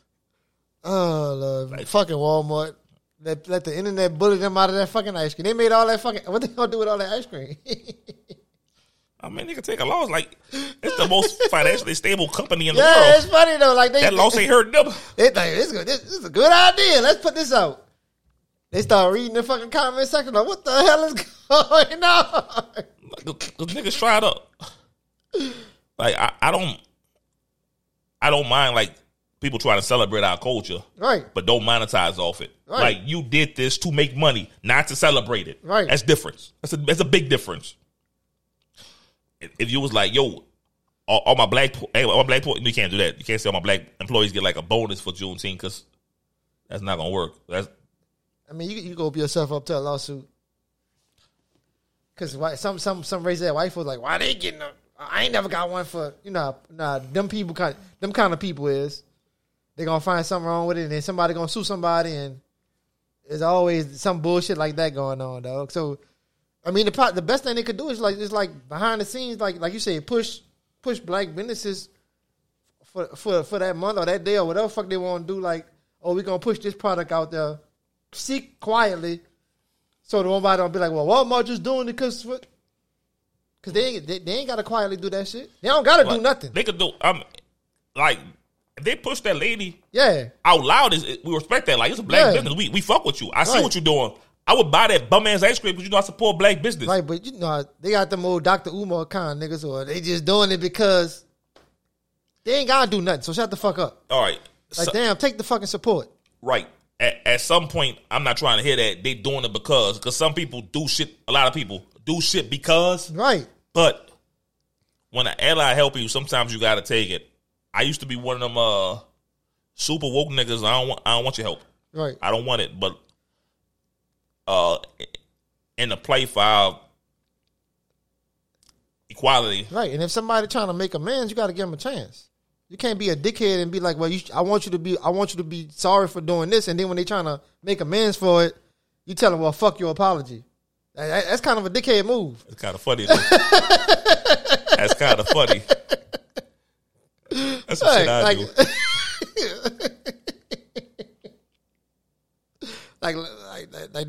Oh, Lord. fucking Walmart. Let, let the internet bully them out of that fucking ice cream. They made all that fucking. What they gonna do with all that ice cream? I mean, nigga take a loss. Like it's the most financially stable company in the yeah, world. it's funny though. Like they, That loss ain't hurting them. They think this, this, this is a good idea. Let's put this out. They start reading the fucking comment section. Like, what the hell is going on? Like, the niggas tried up. Like I, I don't, I don't mind like people trying to celebrate our culture, Right. but don't monetize off it. Right. Like you did this to make money, not to celebrate it. Right. That's difference. That's a that's a big difference. If you was like, yo, all, all my black, hey, all my black, you can't do that. You can't say all my black employees get like a bonus for Juneteenth because that's not gonna work. That's I mean, you you go yourself up to a lawsuit because some some some raise that white folks like why they getting a I ain't never got one for you know nah them people kind them kind of people is they gonna find something wrong with it and then somebody gonna sue somebody and there's always some bullshit like that going on dog. So I mean the the best thing they could do is like is like behind the scenes like like you say push push black businesses for for for that month or that day or whatever fuck they want to do like oh we gonna push this product out there seek quietly so nobody don't be like well Walmart just doing it because because they, ain't- they they ain't gotta quietly do that shit they don't gotta do nothing They could do. Um, like if they push that lady yeah out loud is we respect that. Like it's a black Yeah. business. We we fuck with you. I see what you're doing. I would buy that bum ass ice cream because you know I support black business. right but you know they got them old Dr. Umar kind niggas or they just doing it because they ain't gotta do nothing so shut the fuck up All right, like So- damn take the fucking support right. At, at some point, I'm not trying to hear that they doing it because because some people do shit. A lot of people do shit because. right But when an ally help you, sometimes you got to take it. I used to be one of them uh super woke niggas. I don't want. I don't want your help. right I don't want it. But uh, in the play file, equality. right and if somebody trying to make amends you gotta give them a chance You can't be a dickhead and be like, "Well, you, I want you to be, I want you to be sorry for doing this," and then when they trying to make amends for it, you tell them, "Well, fuck your apology." That- that- That's kind of a dickhead move. It's kind of funny. That's kind of funny. That's some shit I like, do. like,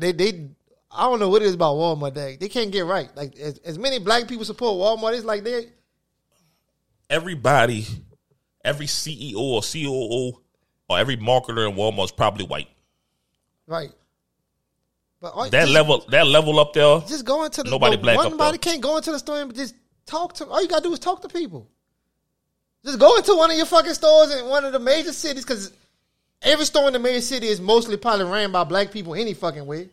like, they, they, I don't know what it is about Walmart. They, they can't get right. Like as, as many black people support Walmart, it's like they, Everybody, every CEO or COO or every marketer in Walmart is probably white. right. But That just, level, that level up there. just go into the Nobody black up One body there. can't go into the store and just talk to. All you gotta do is talk to people. Just go into one of your fucking stores in one of the major cities because every store in the major city is mostly probably ran by black people any fucking way.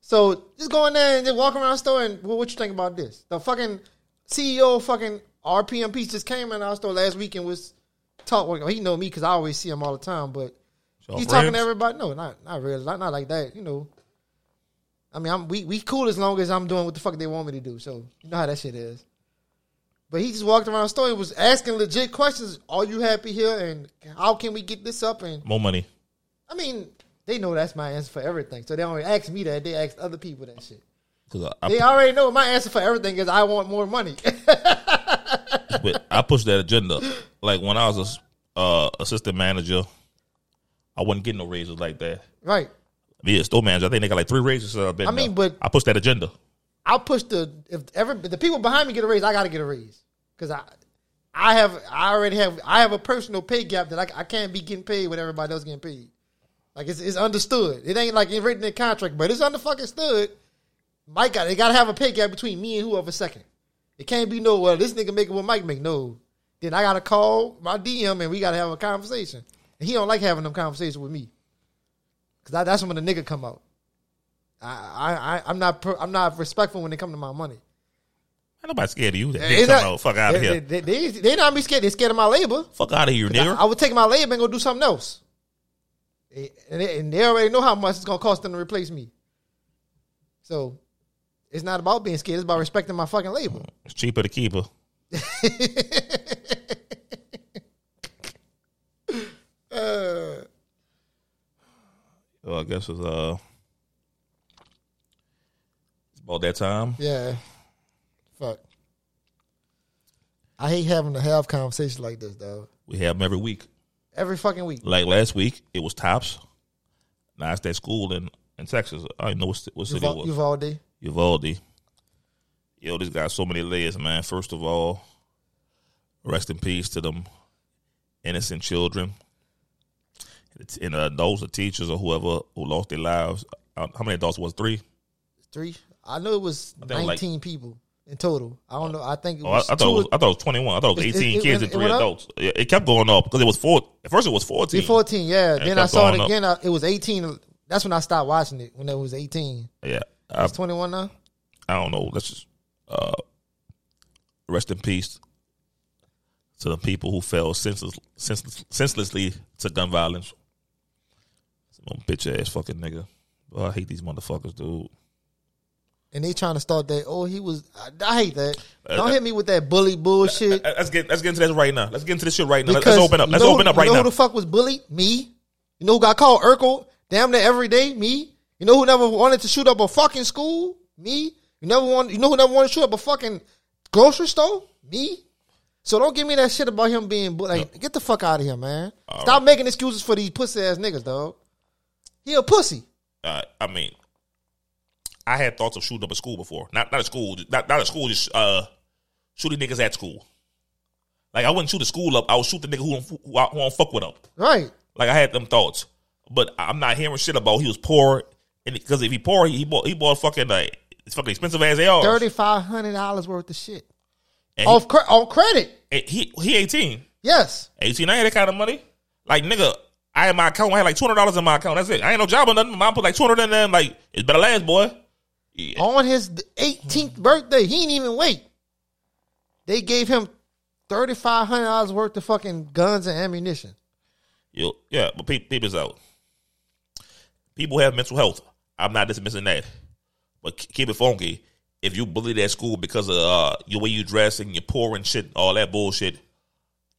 So just go in there and just walk around the store and well, what you think about this? The fucking CEO of fucking RPMP just came in our store last week and was talking. He know me because I always see him all the time, but he's talking to everybody. No, not not really, not, not like that. You know, I mean, I'm we we cool as long as I'm doing what the fuck they want me to do. So you know how that shit is. But he just walked around the store and was asking legit questions. Are you happy here? And how can we get this up? And More money. I mean, they know that's my answer for everything. So they don't ask me that. They ask other people that shit. 'Cause I, They already know my answer for everything is I want more money. but I pushed that agenda. Like when I was a uh, assistant manager, I wasn't getting no raises like that. right. Yeah, store manager, I think they got like three raises. been I mean, there. but- I pushed that agenda. I'll push the if every the people behind me get a raise, I got to get a raise because I I have I already have I have a personal pay gap that I, I can't be getting paid what everybody else getting paid. Like it's, it's understood. It ain't like it's written in contract, but it's under fucking stood. Mike got they got to have a pay gap between me and whoever second. It can't be no well this nigga making what Mike make. No, then I got to call my DM and we got to have a conversation. And he don't like having them conversations with me because that's when the nigga come out. I, I, I I'm not per, I'm not respectful when they come to my money. Ain't nobody scared of you. That They nigga come not- out. Fuck out of here. They, they, they not be scared. They scared of my labor. Fuck out of here, I, nigga. I would take my labor and go do something else. And they, and they already know how much it's gonna cost them to replace me. So it's not about being scared. It's about respecting my fucking labor. It's cheaper to keep her. Uh, Well, I guess it's uh, about that time. yeah. Fuck. I hate having to have conversations like this, though. We have them every week. Every fucking week. Like last week, it was tops. Now it's that school in, in Texas. I know what, what city it Uval- was. Uvalde. Uvalde. Yo, this got so many layers, man. First of all, rest in peace to them innocent children. It's- And uh, those are teachers or whoever who lost their lives. Uh, how many adults was three? Three. I know it was it was like- 19 people in total. I don't know. I think it Oh, I, I thought it was, I thought it was twenty one. I thought it was It- it- eighteen it kids went- and three adults. It, it kept going up because it was four. At first, it was fourteen. 14, yeah. It then I saw it again. I, it was 18. That's when I stopped watching it, when it was 18. Yeah, It's 21 now? I don't know. Let's just uh, rest in peace to the people who fell senseless, senseless, senselessly to gun violence. Some bitch ass fucking nigga. Oh, I hate these motherfuckers, dude. And they trying to start that. Oh, he was. I, I hate that. Uh, Don't hit me with that bully bullshit. Uh, Let's get let's get into this right now. Let's get into this shit right now. Let's open up. Let's know- open up you right know now. who the fuck was bullied? Me. You know who got called Urkel damn near every day? Me. You know who never wanted to shoot up a fucking school? Me. You never want. You know who never wanted to shoot up a fucking grocery store? Me. So don't give me that shit about him being bullied. Like, get the fuck out of here, man. Stop making excuses for these pussy ass niggas, dog. He a pussy. uh, I mean, I had thoughts of shooting up a school before. Not not a school, not not a school, just uh, shooting niggas at school. Like I wouldn't shoot the school up. I would shoot the nigga who don't, who, I- who don't fuck with up. Right. Like I had them thoughts, but I'm not hearing shit about he was poor. And because if he poor, he, he bought he bought fucking like it's fucking expensive as they are. Thirty five hundred dollars worth of shit And off cre- on credit. he, he he 18, Yes. 18. I ain't that kind of money. Like nigga, I had my account. I had like two hundred dollars in my account. That's it. I ain't no job or nothing. My mom put like two hundred in there. Like it's better last, boy. Yeah. on his 18th birthday. He didn't even wait. They gave him thirty five hundred dollars worth of fucking guns and ammunition. Yo, yeah, but pe- people's out. People have mental health. I'm not dismissing that, but keep it funky. If you bullied at school because of uh, your way you dress and you're poor and shit, all that bullshit,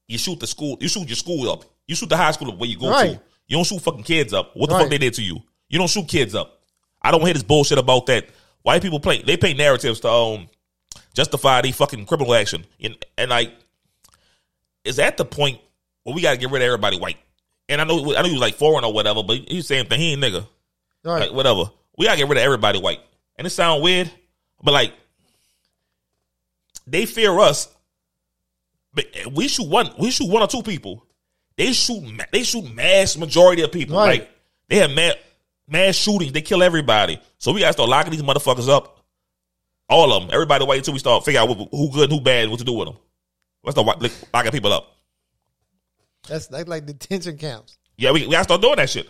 you shoot the school, you shoot your school up. You shoot the high school up where you go Right. to. You don't shoot fucking kids up. What the Right. fuck they did to you? You don't shoot kids up. I don't hear this bullshit about that. White people play they paint narratives to um justify the fucking criminal action. And and like is that the point where we gotta get rid of everybody white? And I know I know he was like foreign or whatever, but he's saying thing, he ain't nigga. Right. Like whatever. We gotta get rid of everybody white. And it sound weird, but like they fear us. But we shoot one. We shoot one or two people. They shoot. They shoot mass majority of people. Right. Like they have mass, mass shootings. They kill everybody. So we gotta start locking these motherfuckers up. All of them. Everybody wait until we start figure out what, who good and who bad, and what to do with them. Let's start locking people up. That's that's like detention camps. Yeah, we, we gotta start doing that shit.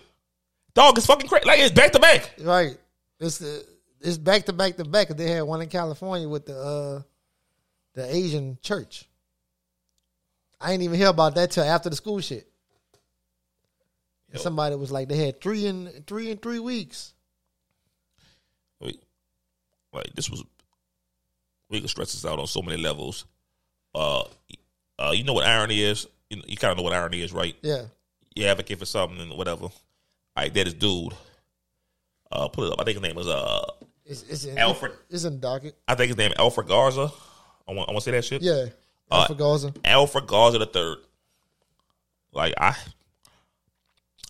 Dog, it's fucking crazy. Like it's back to back. Right. It's uh, it's back to back to back. They had one in California with the uh the Asian church. I ain't even hear about that till after the school shit. Somebody was like they had three in three in three weeks. Wait, like this was we can stress this out on so many levels. Uh, uh, you know what irony is? You, you kind of know what irony is, right? Yeah. You advocate for something and whatever. All right, that is dude. Uh, put it up. I think his name is uh, Is, it's in, Alfred. Is in docket. I think his name Alfred Garza. I want, I want to say that shit. Yeah. Uh, Garza. Alfred Garza the third. Like I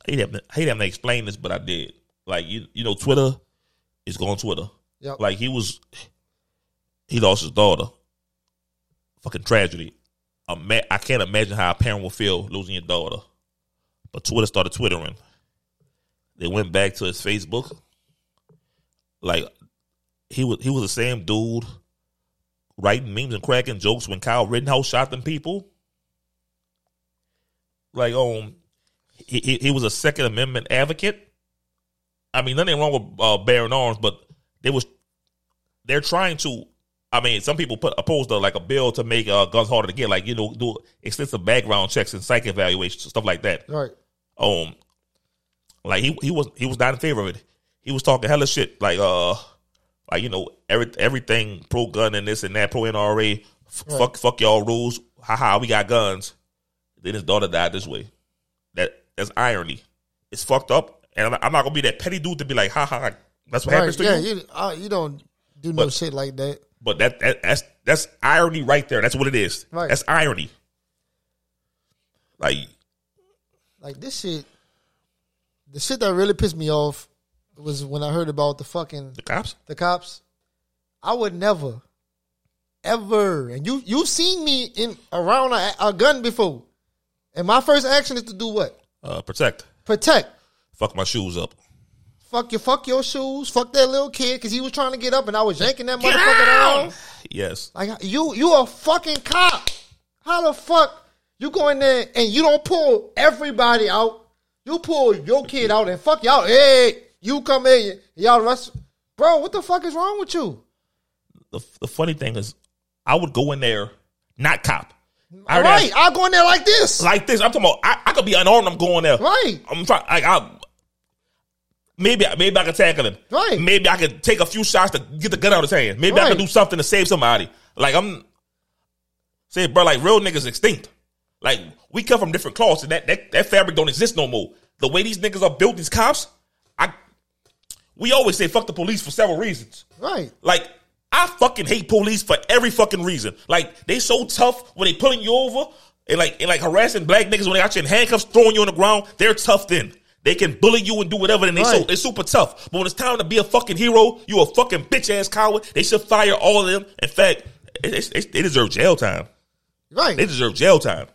hate having, I hate having to explain this, but I did. Like you, you know, Twitter is going Twitter. Yep. Like he was, he lost his daughter. Fucking tragedy. Ima- I can't imagine how a parent will feel losing your daughter. But Twitter started twittering. They went back to his Facebook. Like he was, he was the same dude writing memes and cracking jokes when Kyle Rittenhouse shot them people. Like, um, he, he, he was a Second Amendment advocate. I mean, nothing wrong with uh, bearing arms, but they was they're trying to. I mean, some people put opposed to like a bill to make uh, guns harder to get, like you know, do extensive background checks and psych evaluations, stuff like that. Right. Um, like he he was he was not in favor of it. He was talking hella shit, like uh, like you know, every everything pro gun and this and that, pro NRA, f- fuck fuck y'all rules. Haha, we got guns. Then his daughter died this way. That's irony. It's fucked up, and I'm, I'm not gonna be that petty dude to be like, ha ha. that's what happens to Yeah. you. You uh, you don't do no shit like that. But that, that that's that's irony right there. That's what it is. Right. That's irony. Like Like this shit. The shit that really pissed me off was when I heard about the fucking the cops. the cops. I would never, ever, and you you've seen me in around a, a gun before, and my first action is to do what? Uh, protect. Protect. Fuck my shoes up. Fuck your fuck your shoes. Fuck that little kid because he was trying to get up and I was yanking that motherfucker down. Yes. Like you you a fucking cop. How the fuck you go in there and you don't pull everybody out? You pull your kid out and fuck y'all. Hey, you come in, y'all rest. Bro, what the fuck is wrong with you? The, the funny thing is, I would go in there, not cop. I right, I'll go in there like this. like this. I'm talking about. I, I could be unarmed. I'm going there. Right. I'm trying. Like I. Maybe maybe I could tackle him. Right. Maybe I could take a few shots to get the gun out of his hand. Maybe I Right. could do something to save somebody. Like I'm. Say, bro, like real niggas extinct. Like we come from different cloths, and that that that fabric don't exist no more. The way these niggas are built, these cops, I. We always say fuck the police for several reasons. Right. Like, I fucking hate police for every fucking reason. Like, they so tough when they pulling you over and like and like harassing black niggas when they got you in handcuffs, throwing you on the ground. They're tough then. They can bully you and do whatever, and they so Right. they super tough. But when it's time to be a fucking hero, you a fucking bitch ass coward. They should fire all of them. In fact, they, they, they deserve jail time. Right. They deserve jail time.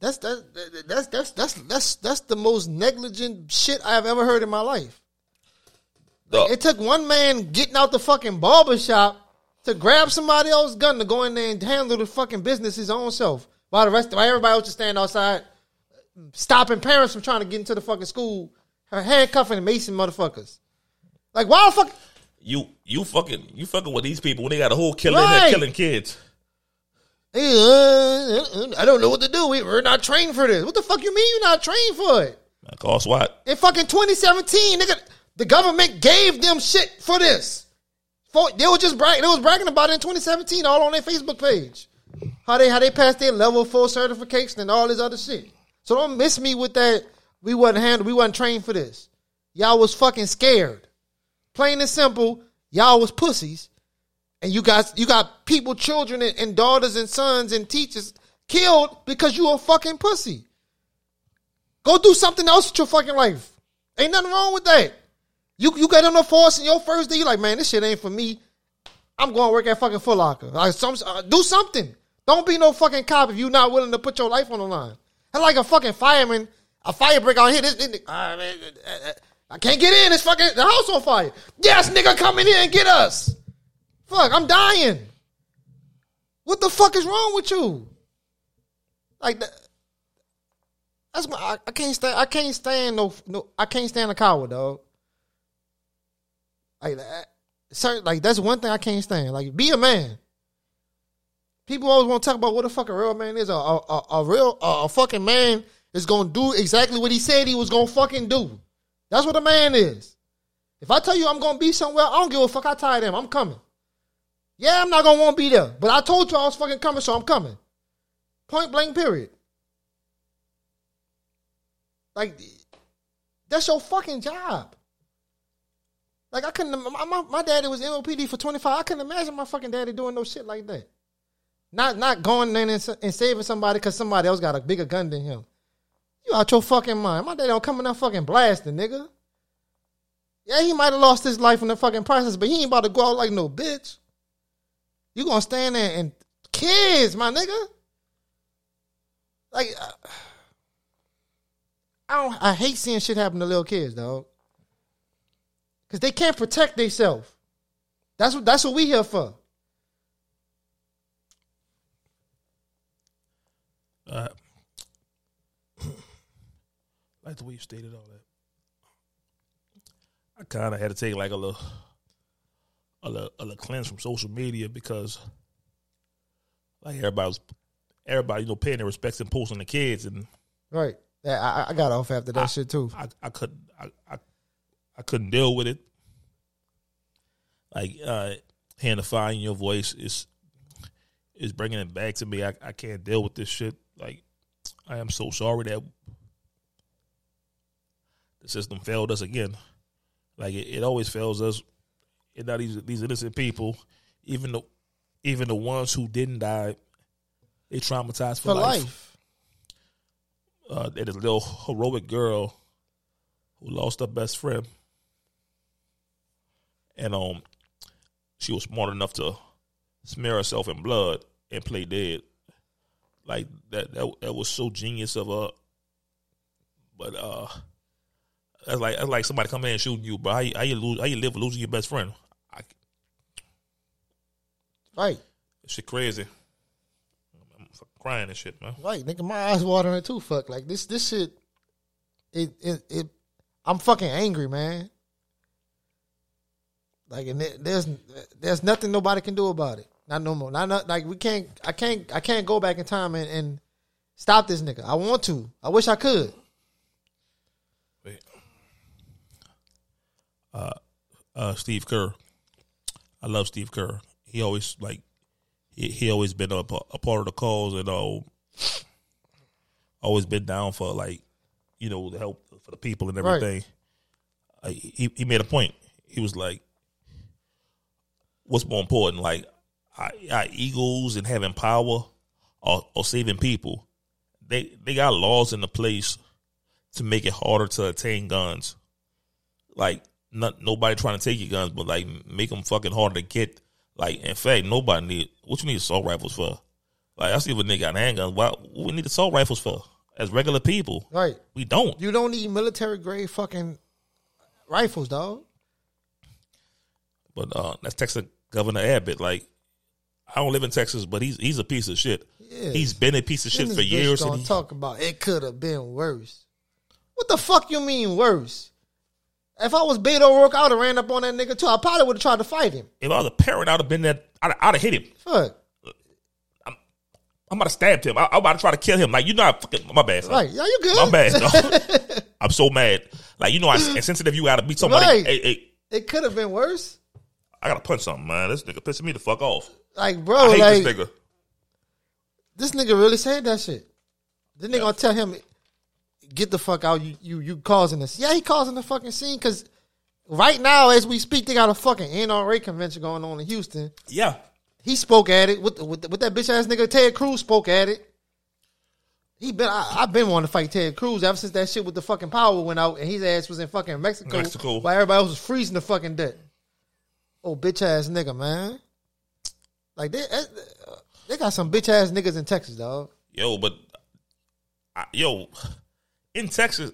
That's that's that's that's that's that's that's the most negligent shit I've ever heard in my life. The- It took one man getting out the fucking barber shop to grab somebody else's gun to go in there and handle the fucking business his own self. While the rest, while everybody else just stand outside, stopping parents from trying to get into the fucking school, her handcuffing and macing motherfuckers. Like why the fuck? you you fucking you fucking with these people when they got a whole killer in there Right. killing kids. Uh, I don't know what to do. We, we're not trained for this. What the fuck you mean you're not trained for it? I call SWAT. In fucking 2017, nigga, the government gave them shit for this. For, they were just bragging. They was bragging about it in 2017, all on their Facebook page. how they how they passed their level four certification and all this other shit. So don't miss me with that. We wasn't handled. We wasn't trained for this. Y'all was fucking scared. Plain and simple. Y'all was pussies, and you guys you got people, children, and, and daughters and sons and teachers killed because you a fucking pussy. Go do something else with your fucking life. Ain't nothing wrong with that. You you got on the force in your first day. You like, man, this shit ain't for me. I'm going to work at fucking Foot Locker. Like some, uh, do something. Don't be no fucking cop if you're not willing to put your life on the line. That's like a fucking fireman, a fire break out here. This, this, uh, uh, uh, I can't get in. It's fucking the house on fire. Yes, nigga, come in here and get us. Fuck, I'm dying. What the fuck is wrong with you? Like that. That's my. I, I can't stand. I can't stand no. No. I can't stand a coward, dog. Like that. Certain, like that's one thing I can't stand. Like, be a man. People always want to talk about what a fuck a real man is. A a, a, a real a, a fucking man is gonna do exactly what he said he was gonna fucking do. That's what a man is. If I tell you I'm gonna be somewhere, I don't give a fuck. I tired him. I'm coming. Yeah, I'm not gonna want to be there, but I told you I was fucking coming, so I'm coming. Point blank. Period. Like, that's your fucking job. Like I couldn't. My, my, my daddy was MOPD for twenty five. I couldn't imagine my fucking daddy doing no shit like that. Not not going in and, and saving somebody because somebody else got a bigger gun than him. You out your fucking mind. My daddy don't come in there fucking blasting, nigga. Yeah, he might have lost his life in the fucking process, but he ain't about to go out like no bitch. You gonna stand there and kids, my nigga. Like, uh, I don't. I hate seeing shit happen to little kids, dog. Cause they can't protect themselves. That's what that's what we here for. Uh, like the way you stated all that. I kind of had to take like a little, a little, a little cleanse from social media because, like everybody was, everybody you know paying their respects and posting the kids, and Right. Yeah, I, I got off after that shit too. I, I couldn't, I, I, I couldn't deal with it. Like uh, hearing the fire in your voice is is bringing it back to me. I, I can't deal with this shit. Like I am so sorry that the system failed us again. Like it, it always fails us. And now these these innocent people, even the even the ones who didn't die, they traumatized for, For life. uh, that little heroic girl who lost her best friend, and um, she was smart enough to smear herself in blood and play dead. Like that, that, that was so genius of her. But uh, that's like that's like somebody coming in and shooting you, but how you, how you lose? How you live losing your best friend? I, Right. shit crazy. I'm crying and shit, man. Right. Nigga, my eyes watering too. Fuck. Like this this shit it it, it I'm fucking angry, man. Like and there's there's nothing nobody can do about it. Not no more. Not, not like we can't I can't I can't go back in time and, and stop this nigga. I want to. I wish I could. Wait. Uh, uh, Steve Kerr. I love Steve Kerr. He always like he, he always been a, a part of the cause and uh, always been down for like you know the help for the people and Right. everything. Uh, he he made a point. He was like, "What's more important, like our, our egos and having power, or, or saving people?" They they got laws in the place to make it harder to attain guns. Like, not nobody trying to take your guns, but like make them fucking harder to get. Like, in fact, nobody need what you need assault rifles for. Like, I see if a nigga got handguns. Why what we need assault rifles for? As regular people, Right. we don't. You don't need military grade fucking rifles, dog. But uh, that's Texas Governor Abbott. Like, I don't live in Texas, but he's he's a piece of shit. Yeah. He's been a piece of shit for years. He- talk about it could have been worse. What the fuck you mean worse? If I was Beto O'Rourke, I would have ran up on that nigga too. I probably would have tried to fight him. if I was a parent, I'd have been there. I'd, I'd have hit him. Fuck. I'm about to stab him. I, I'm about to try to kill him. Like you know, I fucking my bad. son. Right. Yeah, you good. My bad. I'm so mad. Like you know, I insensitive. You gotta beat somebody. Right. Hey, hey, It could have been worse. I gotta punch something, man. This nigga pissing me the fuck off. Like, bro, I hate like this nigga. this nigga really said that shit. Then they gonna tell him, get the fuck out. You you you causing this? Yeah, he causing the fucking scene because right now, as we speak, they got a fucking NRA convention going on in Houston. Yeah. He spoke at it with with, with that bitch ass nigga Ted Cruz spoke at it. He been I, I've been wanting to fight Ted Cruz ever since that shit with the fucking power went out and his ass was in fucking Mexico, Mexico. while everybody else was freezing the fucking death. Oh bitch ass nigga, man. Like they uh, they got some bitch ass niggas in Texas, dog. Yo, but I, yo, in Texas,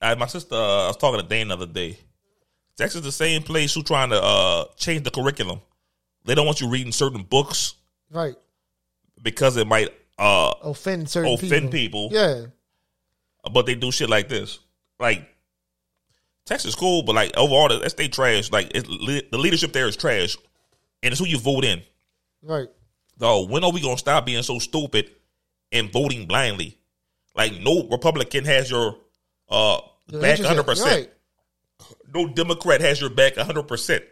I, my sister, uh, I was talking to Dane the other day. Texas, the same place who trying to uh, change the curriculum. They don't want you reading certain books Right. because it might uh, Offend certain Offend people. people. Yeah. but they do shit like this. Like Texas cool, but like overall, that that state trash. Like the leadership there is trash, and it's who you vote in. Right. Though, when are we gonna stop being so stupid and voting blindly? Like no Republican has your uh Your back hundred percent. Right. No Democrat has your back hundred percent.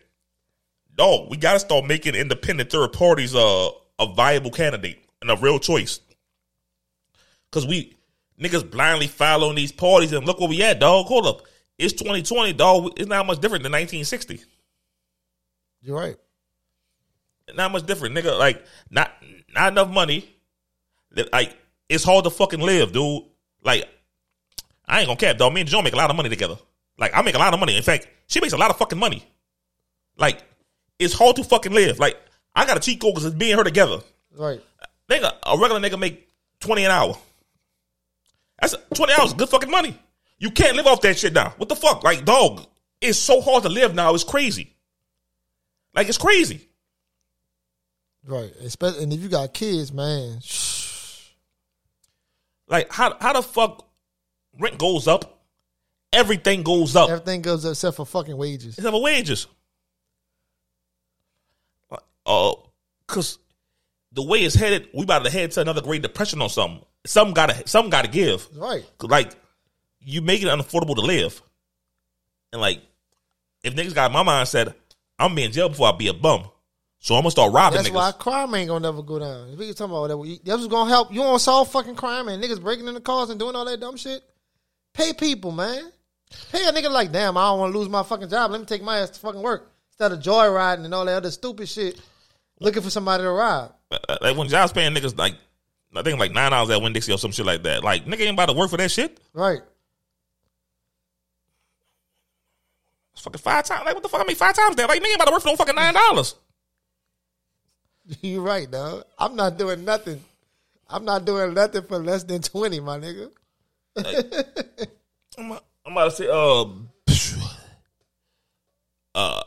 Dog, we gotta start making independent third parties uh, a viable candidate and a real choice. Cause we niggas blindly following these parties and look where we at, dog. Hold up. It's 2020, dog. It's not much different than 1960. You're right. Not much different, nigga. Like, not not enough money. Like it's hard to fucking live, dude. Like, I ain't gonna cap, dog. Me and Joe make a lot of money together. Like, I make a lot of money. In fact, she makes a lot of fucking money. Like, it's hard to fucking live. Like, I got a cheat code because it's being her together. Right. Nigga, a regular nigga make 20 an hour. That's 20 hours, good fucking money. You can't live off that shit now. What the fuck? Like, dog, it's so hard to live now. It's crazy. Like, it's crazy. Right. Especially and if you got kids, man. Like, how how the fuck rent goes up? Everything goes up Everything goes up except for fucking wages. except for wages. Uh, cause the way it's headed, we about to head to another Great Depression or something. Some gotta, some gotta give. Right. Like, you make it unaffordable to live, and like, if niggas got my mind mindset, I'm being in jail before I be a bum, so I'm gonna start robbing That's niggas. why crime ain't gonna never go down. If we can talk about that, that's gonna help. You want to solve fucking crime and niggas breaking into cars and doing all that dumb shit? Pay people, man. Pay a nigga like, damn, I don't want to lose my fucking job. Let me take my ass to fucking work instead of joyriding and all that other stupid shit. Looking for somebody to rob. Uh, uh, like when jobs paying niggas like, I think like nine dollars at Winn Dixie or some shit like that. Like, nigga ain't about to work for that shit. Right. It's fucking five times. Like, what the fuck? I mean, five times that. Like, nigga about to work for no fucking nine dollars. You right, dog. I'm not doing nothing. I'm not doing nothing for less than twenty, my nigga. I'm, I'm about to say, um, uh,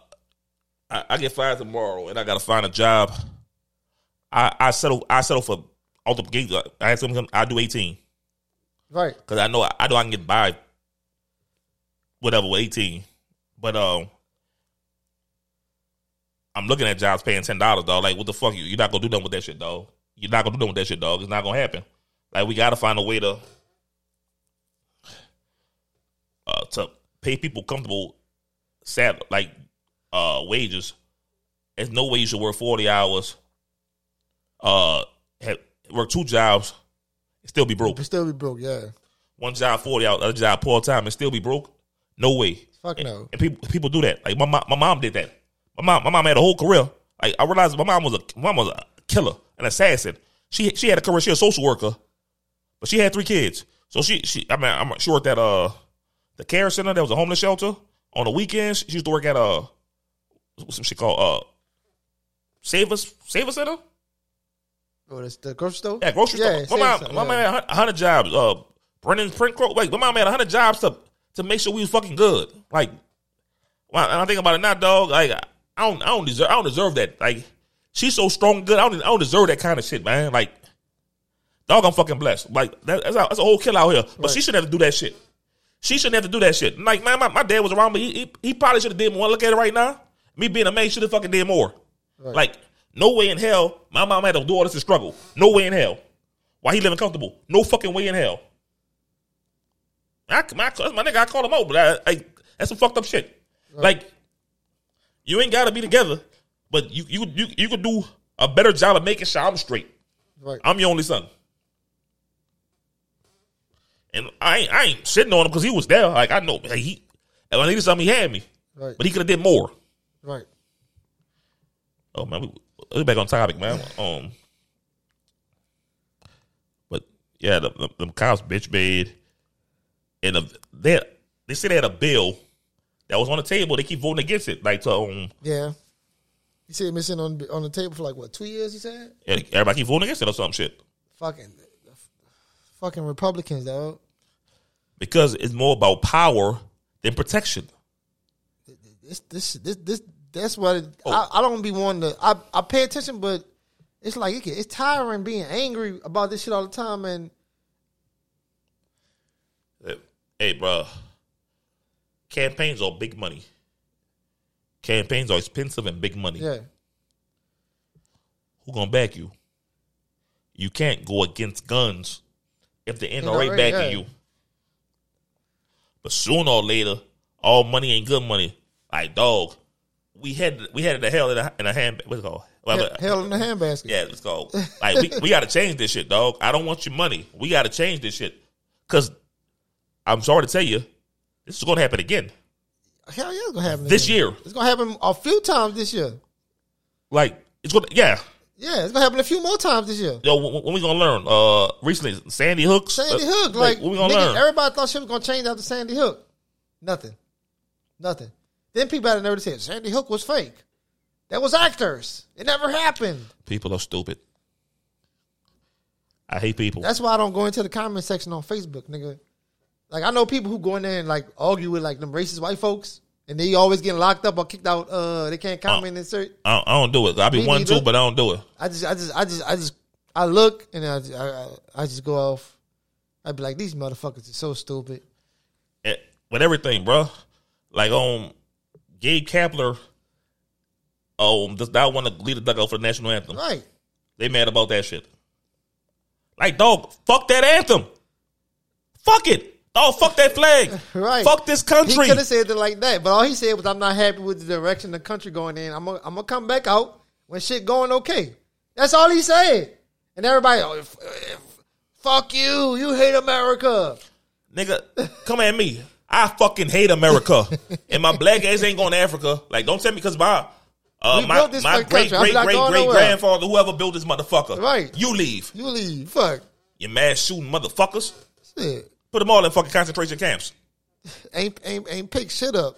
I, I get fired tomorrow and I gotta find a job. I, I settle. I settle for all the gigs. I ask them. I do eighteen Right. because I know. I know I can get by. Whatever with eighteen, but um, I'm looking at jobs paying ten dollars, dog. Like, what the fuck? You you're not gonna do nothing with that shit, dog. You're not gonna do nothing with that shit, dog. It's not gonna happen. Like, we gotta find a way to uh, to pay people comfortable, sad like uh wages. There's no way you should work forty hours. Uh, have, work two jobs, and still be broke. Still be broke, yeah. One job forty hours, other job part time, and still be broke. No way. Fuck And- no. And people people do that. Like my mom, my mom did that. My mom, my mom had a whole career. Like I realized my mom was a my mom was a killer, an assassin. She she had a career. She a social worker, but she had three kids. So she she I mean I'm sure at that uh the care center there was a homeless shelter on the weekends. She used to work at uh what's some shit called uh Save Us Save Us Center. Oh, that's the grocery store? Yeah, grocery Yeah, store. My mom, my yeah. mom had a hundred jobs. Uh, Brennan's print. Like my mom had a hundred jobs to to make sure we was fucking good. Like, I, when I think about it now, dog. Like, I don't, I don't deserve, I don't deserve that. Like, she's so strong, and good. I don't, I don't deserve that kind of shit, man. Like, dog, I'm fucking blessed. Like, that, that's, a, that's a whole kill out here. But she shouldn't have to do that shit. She shouldn't have to do that shit. Like, man, my, my dad was around me. He, he, he probably should have did more. Look at it right now. Me being a man should have fucking did more. Like, no way in hell my mom had to do all this to struggle. No way in hell. Why he living comfortable? No fucking way in hell. I, my, that's my nigga, I call him out, but I, I, that's some fucked up shit. Like, you ain't gotta be together, but you you you you could do a better job of making sure I'm straight. Right. I'm your only son. And I ain't, I ain't shitting on him because he was there. Like I know hey, he if I needed something, he had me. Right. But he could have did more. Right. Oh man, we, we back on topic, man. Um, but yeah, the, the, the cops bitch made, and the, they they said they had a bill that was on the table. They keep voting against it, like to um, Yeah. He said missing on on the table for like what two years? He said yeah, everybody keep voting against it or some shit fucking fucking Republicans, though. because it's more about power than protection. This this this this that's what it, Oh. I, I don't be wanting to. I I pay attention, but it's like it, it's tiring being angry about this shit all the time, and Hey, bro, campaigns are big money. Campaigns are expensive and big money. yeah, Who gonna back you? You can't go against guns if the NRA NRA, backing yeah. you. But sooner or later, all money ain't good money. Like dog, we had we had the hell in a, in a hand. What's it called? Hell, hell in the uh, handbasket. yeah, let's go. Like we, we got to change this shit, dog. I don't want your money. We got to change this shit because I'm sorry to tell you, this is going to happen again. Hell yeah, it's gonna happen This again. year. It's gonna happen a few times this year. Like it's going, to yeah. Yeah, it's gonna happen a few more times this year. Yo, when, when we gonna learn? Uh, recently, Sandy Hook. Sandy Uh, Hook, like, when we gonna nigga, learn? everybody thought shit was gonna change after Sandy Hook. Nothing, nothing. Then people had to never say Sandy Hook was fake. That was actors. It never happened. People are stupid. I hate people. That's why I don't go into the comment section on Facebook, nigga. Like I know people who go in there and like argue with like them racist white folks, and they always getting locked up or kicked out. Uh, they can't comment and search. I, don't, I don't do it. I be Me one neither. too, but I don't do it. I just, I just, I just, I just, I look and I, just- I, I, just go off. I'd be like, these motherfuckers are so stupid. Eh, With everything, bro. Like um, Gabe Kapler. Um, does not want to lead the dugout for the national anthem. Right. They mad about that shit. Like, dog, fuck that anthem. Fuck it. Dog, fuck that flag. Right. Fuck this country. He could have said it like that, but all he said was, "I'm not happy with the direction the country going in. I'm gonna, I'm gonna come back out when shit going okay." That's all he said, and everybody, oh, f- f- fuck you, you hate America. Nigga, come at me. I fucking hate America. and my black ass ain't going to Africa. Like, don't tell me because my uh, my, my great, great, great, great grandfather, whoever built this motherfucker. Right. You leave. You leave, fuck. You mass shooting motherfuckers. Shit. Put them all in fucking concentration camps. Ain't ain't ain't pick shit up.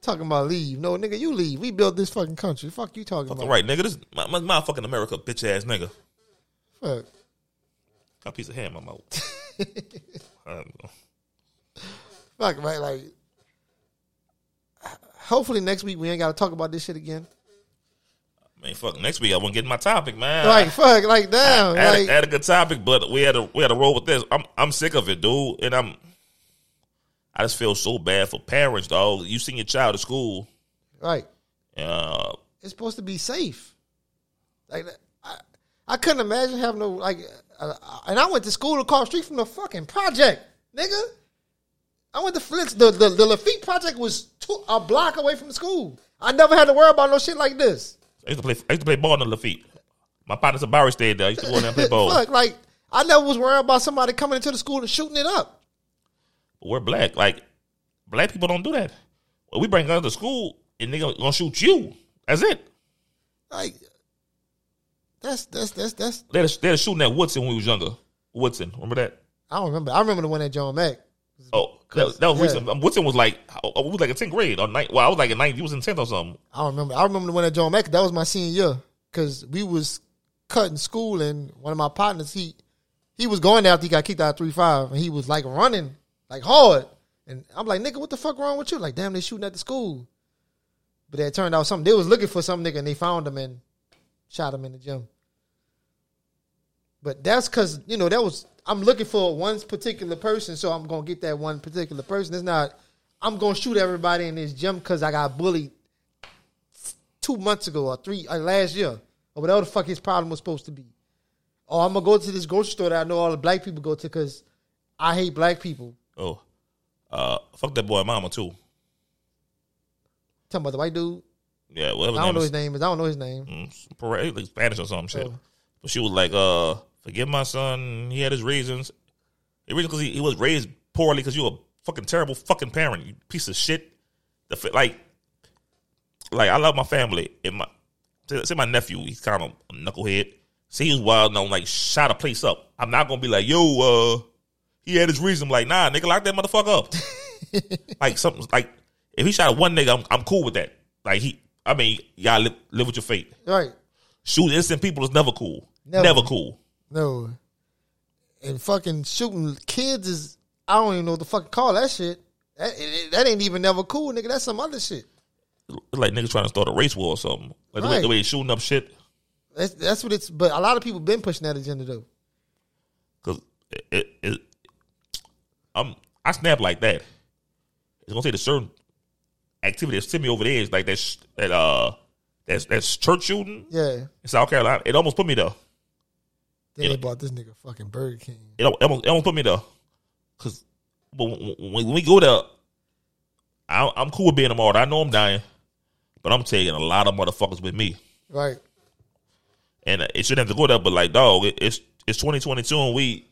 Talking about leave. No, nigga, you leave. We built this fucking country. Fuck you talking Fucking about. right, nigga. This my, my, my fucking America, bitch ass nigga. Fuck. Got a piece of ham in my mouth. I don't know. Fuck, right? Like, hopefully next week we ain't got to talk about this shit again. Man, fuck. Next week I won't get my topic, man. Like, fuck, like, damn. I had, like, a, had a good topic, but we had to we had to roll with this. I'm I'm sick of it, dude, and I'm I just feel so bad for parents, dog. You send your child to school, right. uh, It's supposed to be safe. Like, I, I couldn't imagine having no, like, uh, and I went to school across the street from the fucking project, nigga. I went to Flint. The, the, the Lafitte project was two, a block away from the school. I never had to worry about no shit like this. I used to play I used to play ball in the Lafitte. My partner Sabari stayed there. I used to go in there and play ball. Fuck, like, I never was worried about somebody coming into the school and shooting it up. But we're black. Like black people don't do that. Well, we bring guns to school and they gonna, gonna shoot you. That's it. Like, that's, that's, that's, that's, They're, they're shooting at Woodson when we was younger. Woodson, remember that? I don't remember. I remember the one at John Mack. Oh, that, that was Yeah. recent. Um, Woodson was like, I was like in tenth grade or ninth. Well, I was like in ninth. You was in tenth or something. I don't remember. I remember the one at John Mack. That was my senior year because we was cutting school, and one of my partners he he was going after he got kicked out of three five, and he was like running like hard, and I'm like, nigga, what the fuck wrong with you? Like, damn, they shooting at the school. But it turned out something. They was looking for some nigga, and they found him and shot him in the gym. But that's because you know that was I'm looking for one particular person, so I'm gonna get that one particular person. It's not I'm gonna shoot everybody in this gym because I got bullied two months ago or three uh, last year or whatever the fuck his problem was supposed to be. Or I'm gonna go to this grocery store that I know all the black people go to because I hate black people. Oh, uh, fuck that boy, mama too. Talking about the white dude. Yeah, whatever. I don't know is. his name is. I don't know his name. Mm, like Spanish or some shit. Oh. But she was like, uh, forgive my son. He had his reasons. The reason because he, he was raised poorly because you a fucking terrible fucking parent, you piece of shit. The like, like I love my family and my say say my nephew. He's kind of a knucklehead. See, he was wild and like shot a place up. I'm not gonna be like, yo, uh, he had his reason. I'm like, nah, nigga, lock that motherfucker up. like something like if he shot one nigga, I'm, I'm cool with that. Like he, I mean, gotta live, live with your fate. Right. Shooting innocent people is never cool. Never. Never, cool. No. And fucking shooting kids is I don't even know what the fuck to call that shit. That, that ain't even never cool, nigga. That's some other shit. It's like niggas trying to start a race war or something. Like the, way, Right. the way they shooting up shit. That's that's what it's. But a lot of people been pushing that agenda though. Cause it, it, it I'm I snap like that. It's gonna say the certain activity that sent me over the edge, like that sh- that uh that's that's church shooting Yeah. in South Carolina. It almost put me there. Then they bought this nigga fucking Burger King. It al- almost, it almost put me there. Cause but when, when we go there, I, I'm cool with being a martyr. I know I'm dying, but I'm taking a lot of motherfuckers with me. Right. and it shouldn't have to go there. But like, dog, it, it's it's 2022 and we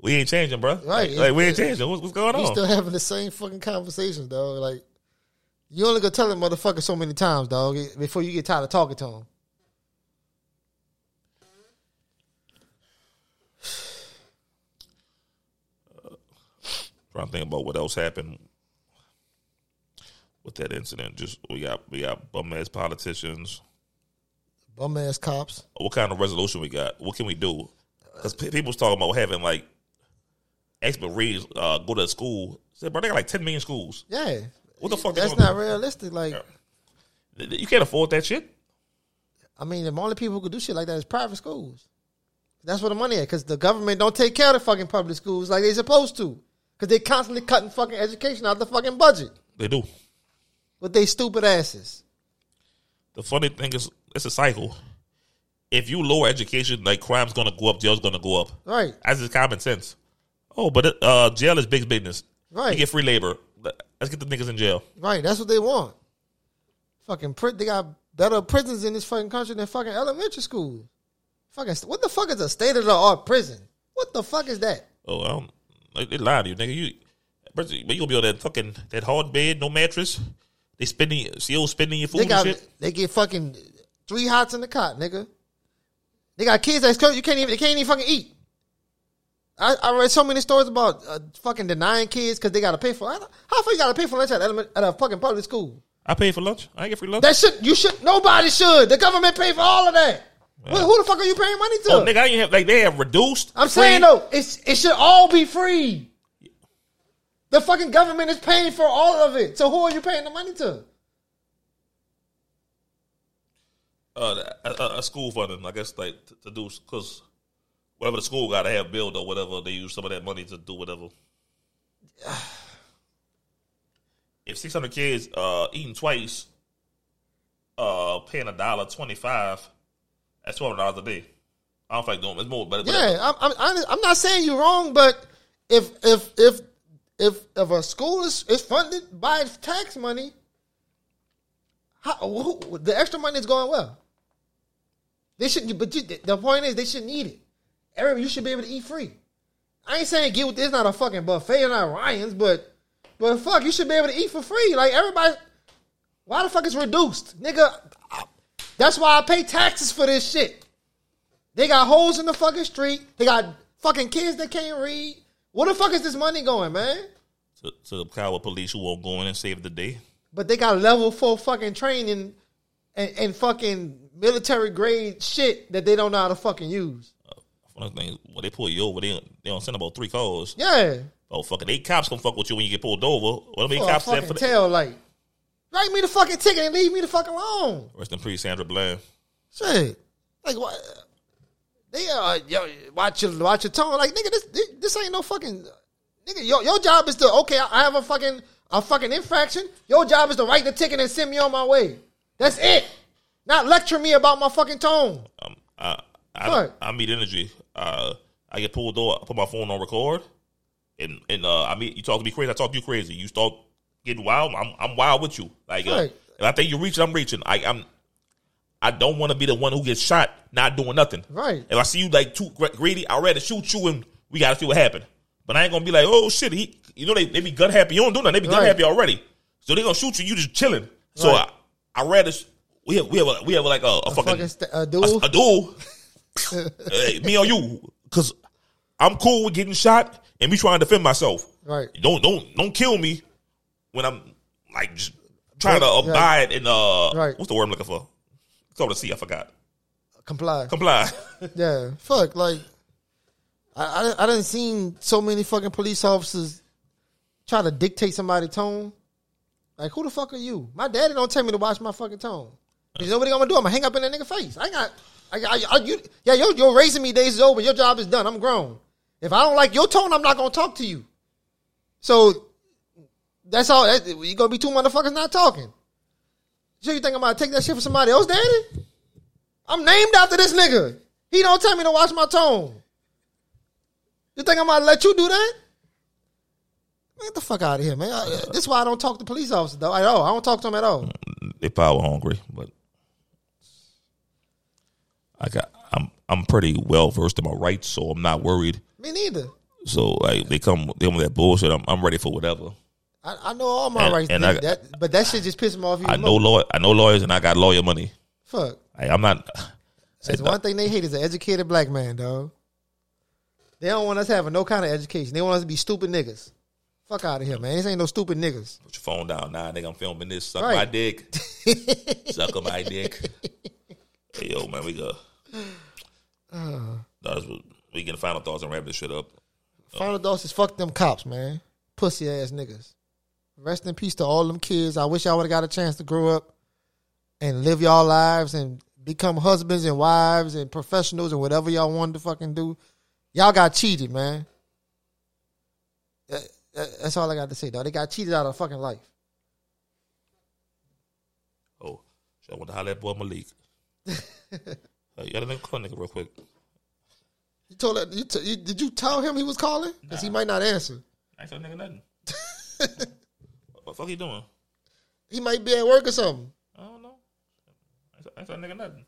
we ain't changing, bro. Right. Like, like, we ain't changing. What's, what's going We on? still having the same fucking conversations, dog. Like you only gonna tell that motherfucker so many times, dog, before you get tired of talking to him. Trying to think about what else happened with that incident. Just we got we got bum ass politicians. Bum ass cops. What kind of resolution we got? What can we do? Because people's talking about having like expert reads uh, go to school. Say, bro, they got like 10 million schools. Yeah. What the fuck That's not do? realistic. Like You can't afford that shit. I mean, the only people who could do shit like that is private schools. That's where the money at. Because the government don't take care of the fucking public schools like they supposed to. Because they're constantly cutting fucking education out the fucking budget They do. with they stupid asses. The funny thing is, it's a cycle. If you lower education, like crime's gonna go up, jail's gonna go up. Right. As is common sense. Oh, but it, uh, jail is big business. Right. You get free labor. Let's get the niggas in jail. Right. That's what they want. Fucking pri- they got better prisons in this fucking country than fucking elementary school. Fucking what the fuck is a state of the art prison? What the fuck is that? Oh, I don't. Like, they lie to you, nigga. You, but you gonna be on that fucking that hard bed, no mattress. They spending, still spending your food They got and shit. they get fucking three hots in the cot, nigga. They got kids that's you can't even they can't even fucking eat. I, I read so many stories about uh, fucking denying kids because they got to pay for. How far you got to pay for lunch at, element, at a fucking public school? I pay for lunch. I ain't get free lunch. That should you should nobody should. The government pay for all of that. Who, who the fuck are you paying money to? oh, nigga, I ain't have like they have reduced. I'm free- saying though, it's it should all be free. The fucking government is paying for all of it. So who are you paying the money to? uh, a, a, a school funding, I guess, like to, to do because whatever the school got to have built or whatever, they use some of that money to do whatever. If six hundred kids uh, eating twice, uh, paying a dollar twenty five, that's twelve dollars a day. I don't think doing it's more, but Yeah, I'm, I'm, I'm- not saying you're wrong, but if if if if if a school is, is funded by tax money, how, who, the extra money is going well. They shouldn't, but you, the point is they shouldn't eat it. Every you should be able to eat free. I ain't saying get with this not a fucking buffet or not Ryan's, but but fuck, you should be able to eat for free. Like everybody, why the fuck is reduced, nigga? That's why I pay taxes for this shit. They got holes in the fucking street. They got fucking kids that can't read. Where the fuck is this money going, man? to, to the coward police who won't go in and save the day. But they got level four fucking training and, and fucking military grade shit that they don't know how to fucking use. Uh, Funny thing, when they pull you over, they they don't send about three calls. Yeah. Oh fucking eight cops gonna fuck with you when you get pulled over. What eight For cops said fucking for the tail light. Write me the fucking ticket and leave me the fuck alone. rest in peace, Sandra Bland. Shit. Like what? They uh, yo, watch your watch your tone. Like nigga, this this, this ain't no fucking nigga. Your, your job is to okay. I have a fucking a fucking infraction. Your job is to write the ticket and send me on my way. That's it. Not lecture me about my fucking tone. Um, I I, What? I meet energy. Uh, I get pulled over. I put my phone on record, and and uh, I meet you talk to me crazy. I talk to you crazy. You start getting wild. I'm I'm wild with you. Like uh, if I think you're reaching, I'm reaching. I, I'm I don't want to be the one who gets shot not doing nothing. Right. If I see you like too greedy, I'd rather shoot you and we got to see what happened. But I ain't gonna be like, oh shit, he, you know they, they be gun happy. You don't do nothing. They be gun Right. happy already. So they gonna shoot you. You just chilling. So I I rather we have we have a, we have like a, a, fucking Fucking st- a a, duel. a duel. Hey, me or you, because I'm cool with getting shot and me trying to defend myself. Right. Don't don't don't kill me when I'm like just trying to abide in uh Right. what's the word I'm looking for? Go to see. I forgot. Comply. Comply. Yeah, fuck. Like, I I, I didn't seen so many fucking police officers try to dictate somebody's tone. Like, who the fuck are you? My daddy don't tell me to watch my fucking tone. You know what I'm gonna do? I'm gonna hang up in that nigga face. I got. I, I, I, you, yeah, your, your raising me days is over. Your job is done. I'm grown. If I don't like your tone, I'm not gonna talk to you. So that's all. That, you gonna be two motherfuckers not talking. So you think I'm gonna take that shit for somebody else, daddy? I'm named after this nigga. He don't tell me to watch my tone. You think I'm gonna let you do that? Get the fuck out of here, man. I- uh, this is why I don't talk to police officers though at all. I don't talk to them at all. they power hungry, but I got I'm I'm pretty well versed in my rights, so I'm not worried. Me neither. So like they come they come with that bullshit. I'm I'm ready for whatever. I, I know all my And- rights, and. I- that, but that shit just pisses me off. I know law I know lawyers and I got lawyer money. Fuck. Like, I'm not. That's one thing they hate is an educated black man, dog. They don't want us having no kind of education. They want us to be stupid niggas. Fuck out of here, man. This ain't no stupid niggas. Put your phone down. Nah, nigga, I'm filming this. Suck Right. my dick. Suck my dick. Hey, yo, man, we go. That's what- we getting final thoughts and wrap this shit up. Final thoughts is fuck them cops, man. Pussy ass niggas. Rest in peace to all them kids. I wish y'all would have got a chance to grow up and live y'all lives and become husbands and wives and professionals and whatever y'all wanted to fucking do. Y'all got cheated, man. That- that- That's all I got to say, though. They got cheated out of fucking life. Oh, shit, I want to holler at boy Malik. uh, you got a nigga call nigga real quick. You told that, you, t- you did you tell him he was calling? Because he might not answer. I ain't tell nigga nothing. what the fuck he doing? He might be at work or something. I don't know. I ain't tell- I ain't tell nigga nothing.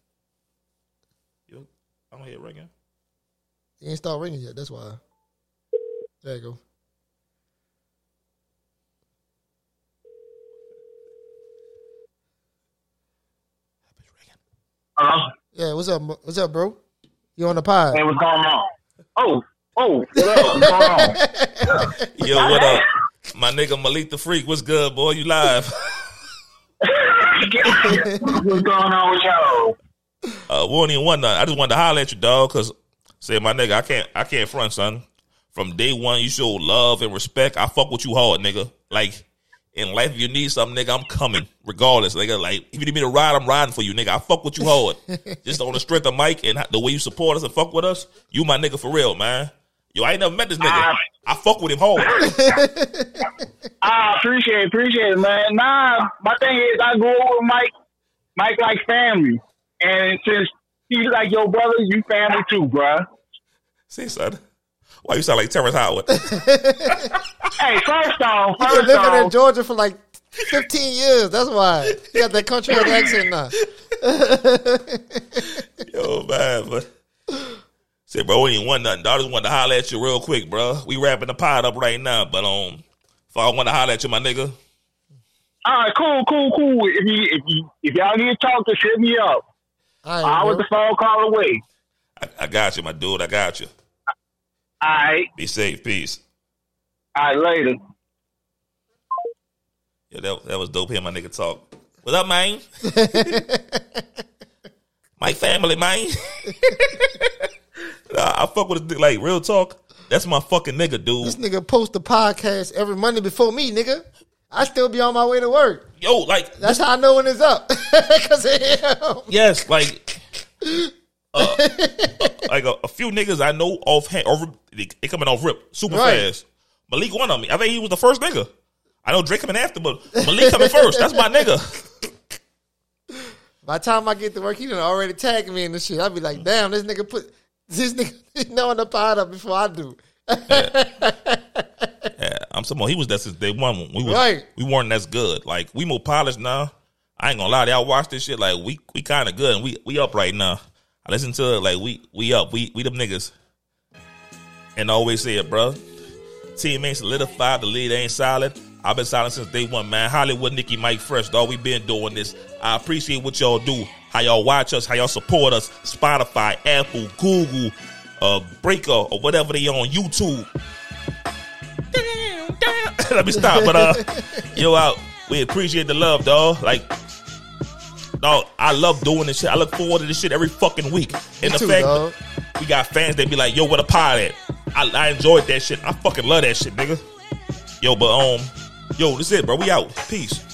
Yo, I don't hear it ringing. He ain't start ringing yet. That's why. There you go. It's ringing. Hello? Yeah, what's up? What's up, bro? You on the pod? Hey, what's going on? Oh, oh, what up? What's going on? Yo, what up? My nigga Malik the Freak, what's good, boy? You live? what's going on with y'all? Uh, we don't even want nothing. I just wanted to holler at you, dog, because say my nigga, I can't, I can't front, son. From day one, you show love and respect. I fuck with you hard, nigga. Like in life, if you need something, nigga, I'm coming, regardless. Nigga, like if you need me to ride, I'm riding for you, nigga. I fuck with you hard. just on the strength of Mike and the way you support us and fuck with us, you my nigga for real, man. Yo, I ain't never met this nigga. Ah. I fuck with him hard. I ah, appreciate it, appreciate it, man. Nah, my thing is, I grew up with Mike. Mike like family. And since he's like your brother, you family too, bruh. See, son, why you sound like Terrence Howard? Hey, first off, He's been first living in Georgia for like 15 years. That's why. He got that country accent now. Yo, man, but say, bro, we ain't want nothing. dog. I just wanted to holler at you real quick, bro. We wrapping the pot up right now, but um, if I want to holler at you, my nigga, all right, cool, cool, cool. If you if you if y'all need to talk, just hit me up. All I was bro. the phone call away. I, I got you, my dude. I got you. All right, Be safe, peace. all right, later. Yeah, that, that was dope. Hearing my nigga talk. What up, man? my family, man. nah, I fuck with a like real talk. That's my fucking nigga, dude. This nigga post a podcast every Monday before me, nigga. I still be on my way to work. Yo, like That's how I know when it's up. Because of him. Yes, like, uh, like a, a few niggas I know offhand, over they, they coming off rip super Right. fast. Malik one of me. I think he was the first nigga. I know Drake coming after, but Malik coming first. That's my nigga. By the time I get to work, he done already tagged me in the shit. I'd be like, damn, this nigga put this nigga knowing the pod up before I do. Yeah, I'm someone. He was that since day one. We was, Right. We weren't as good. Like we more polished now. I ain't gonna lie, y'all watch this shit like we we kind of good and we we up right now. I listen to it like we we up, we we them niggas. And I always say it, bro. Team ain't solidified, the lead ain't solid. I've been silent since day one, man. Hollywood, Nicky, Mike Fresh, dog. We been doing this. I appreciate what y'all do, how y'all watch us, how y'all support us. Spotify, Apple, Google, uh, Breaker, or whatever they on YouTube. Damn, damn. Let me stop, but uh, yo, out. We appreciate the love, dog. Like, dog, I love doing this shit. I look forward to this shit every fucking week. And the too, fact dog. we got fans that be like, yo, what a pod at? I, I enjoyed that shit. I fucking love that shit, nigga. Yo, but um, yo, this it, bro. We out. Peace.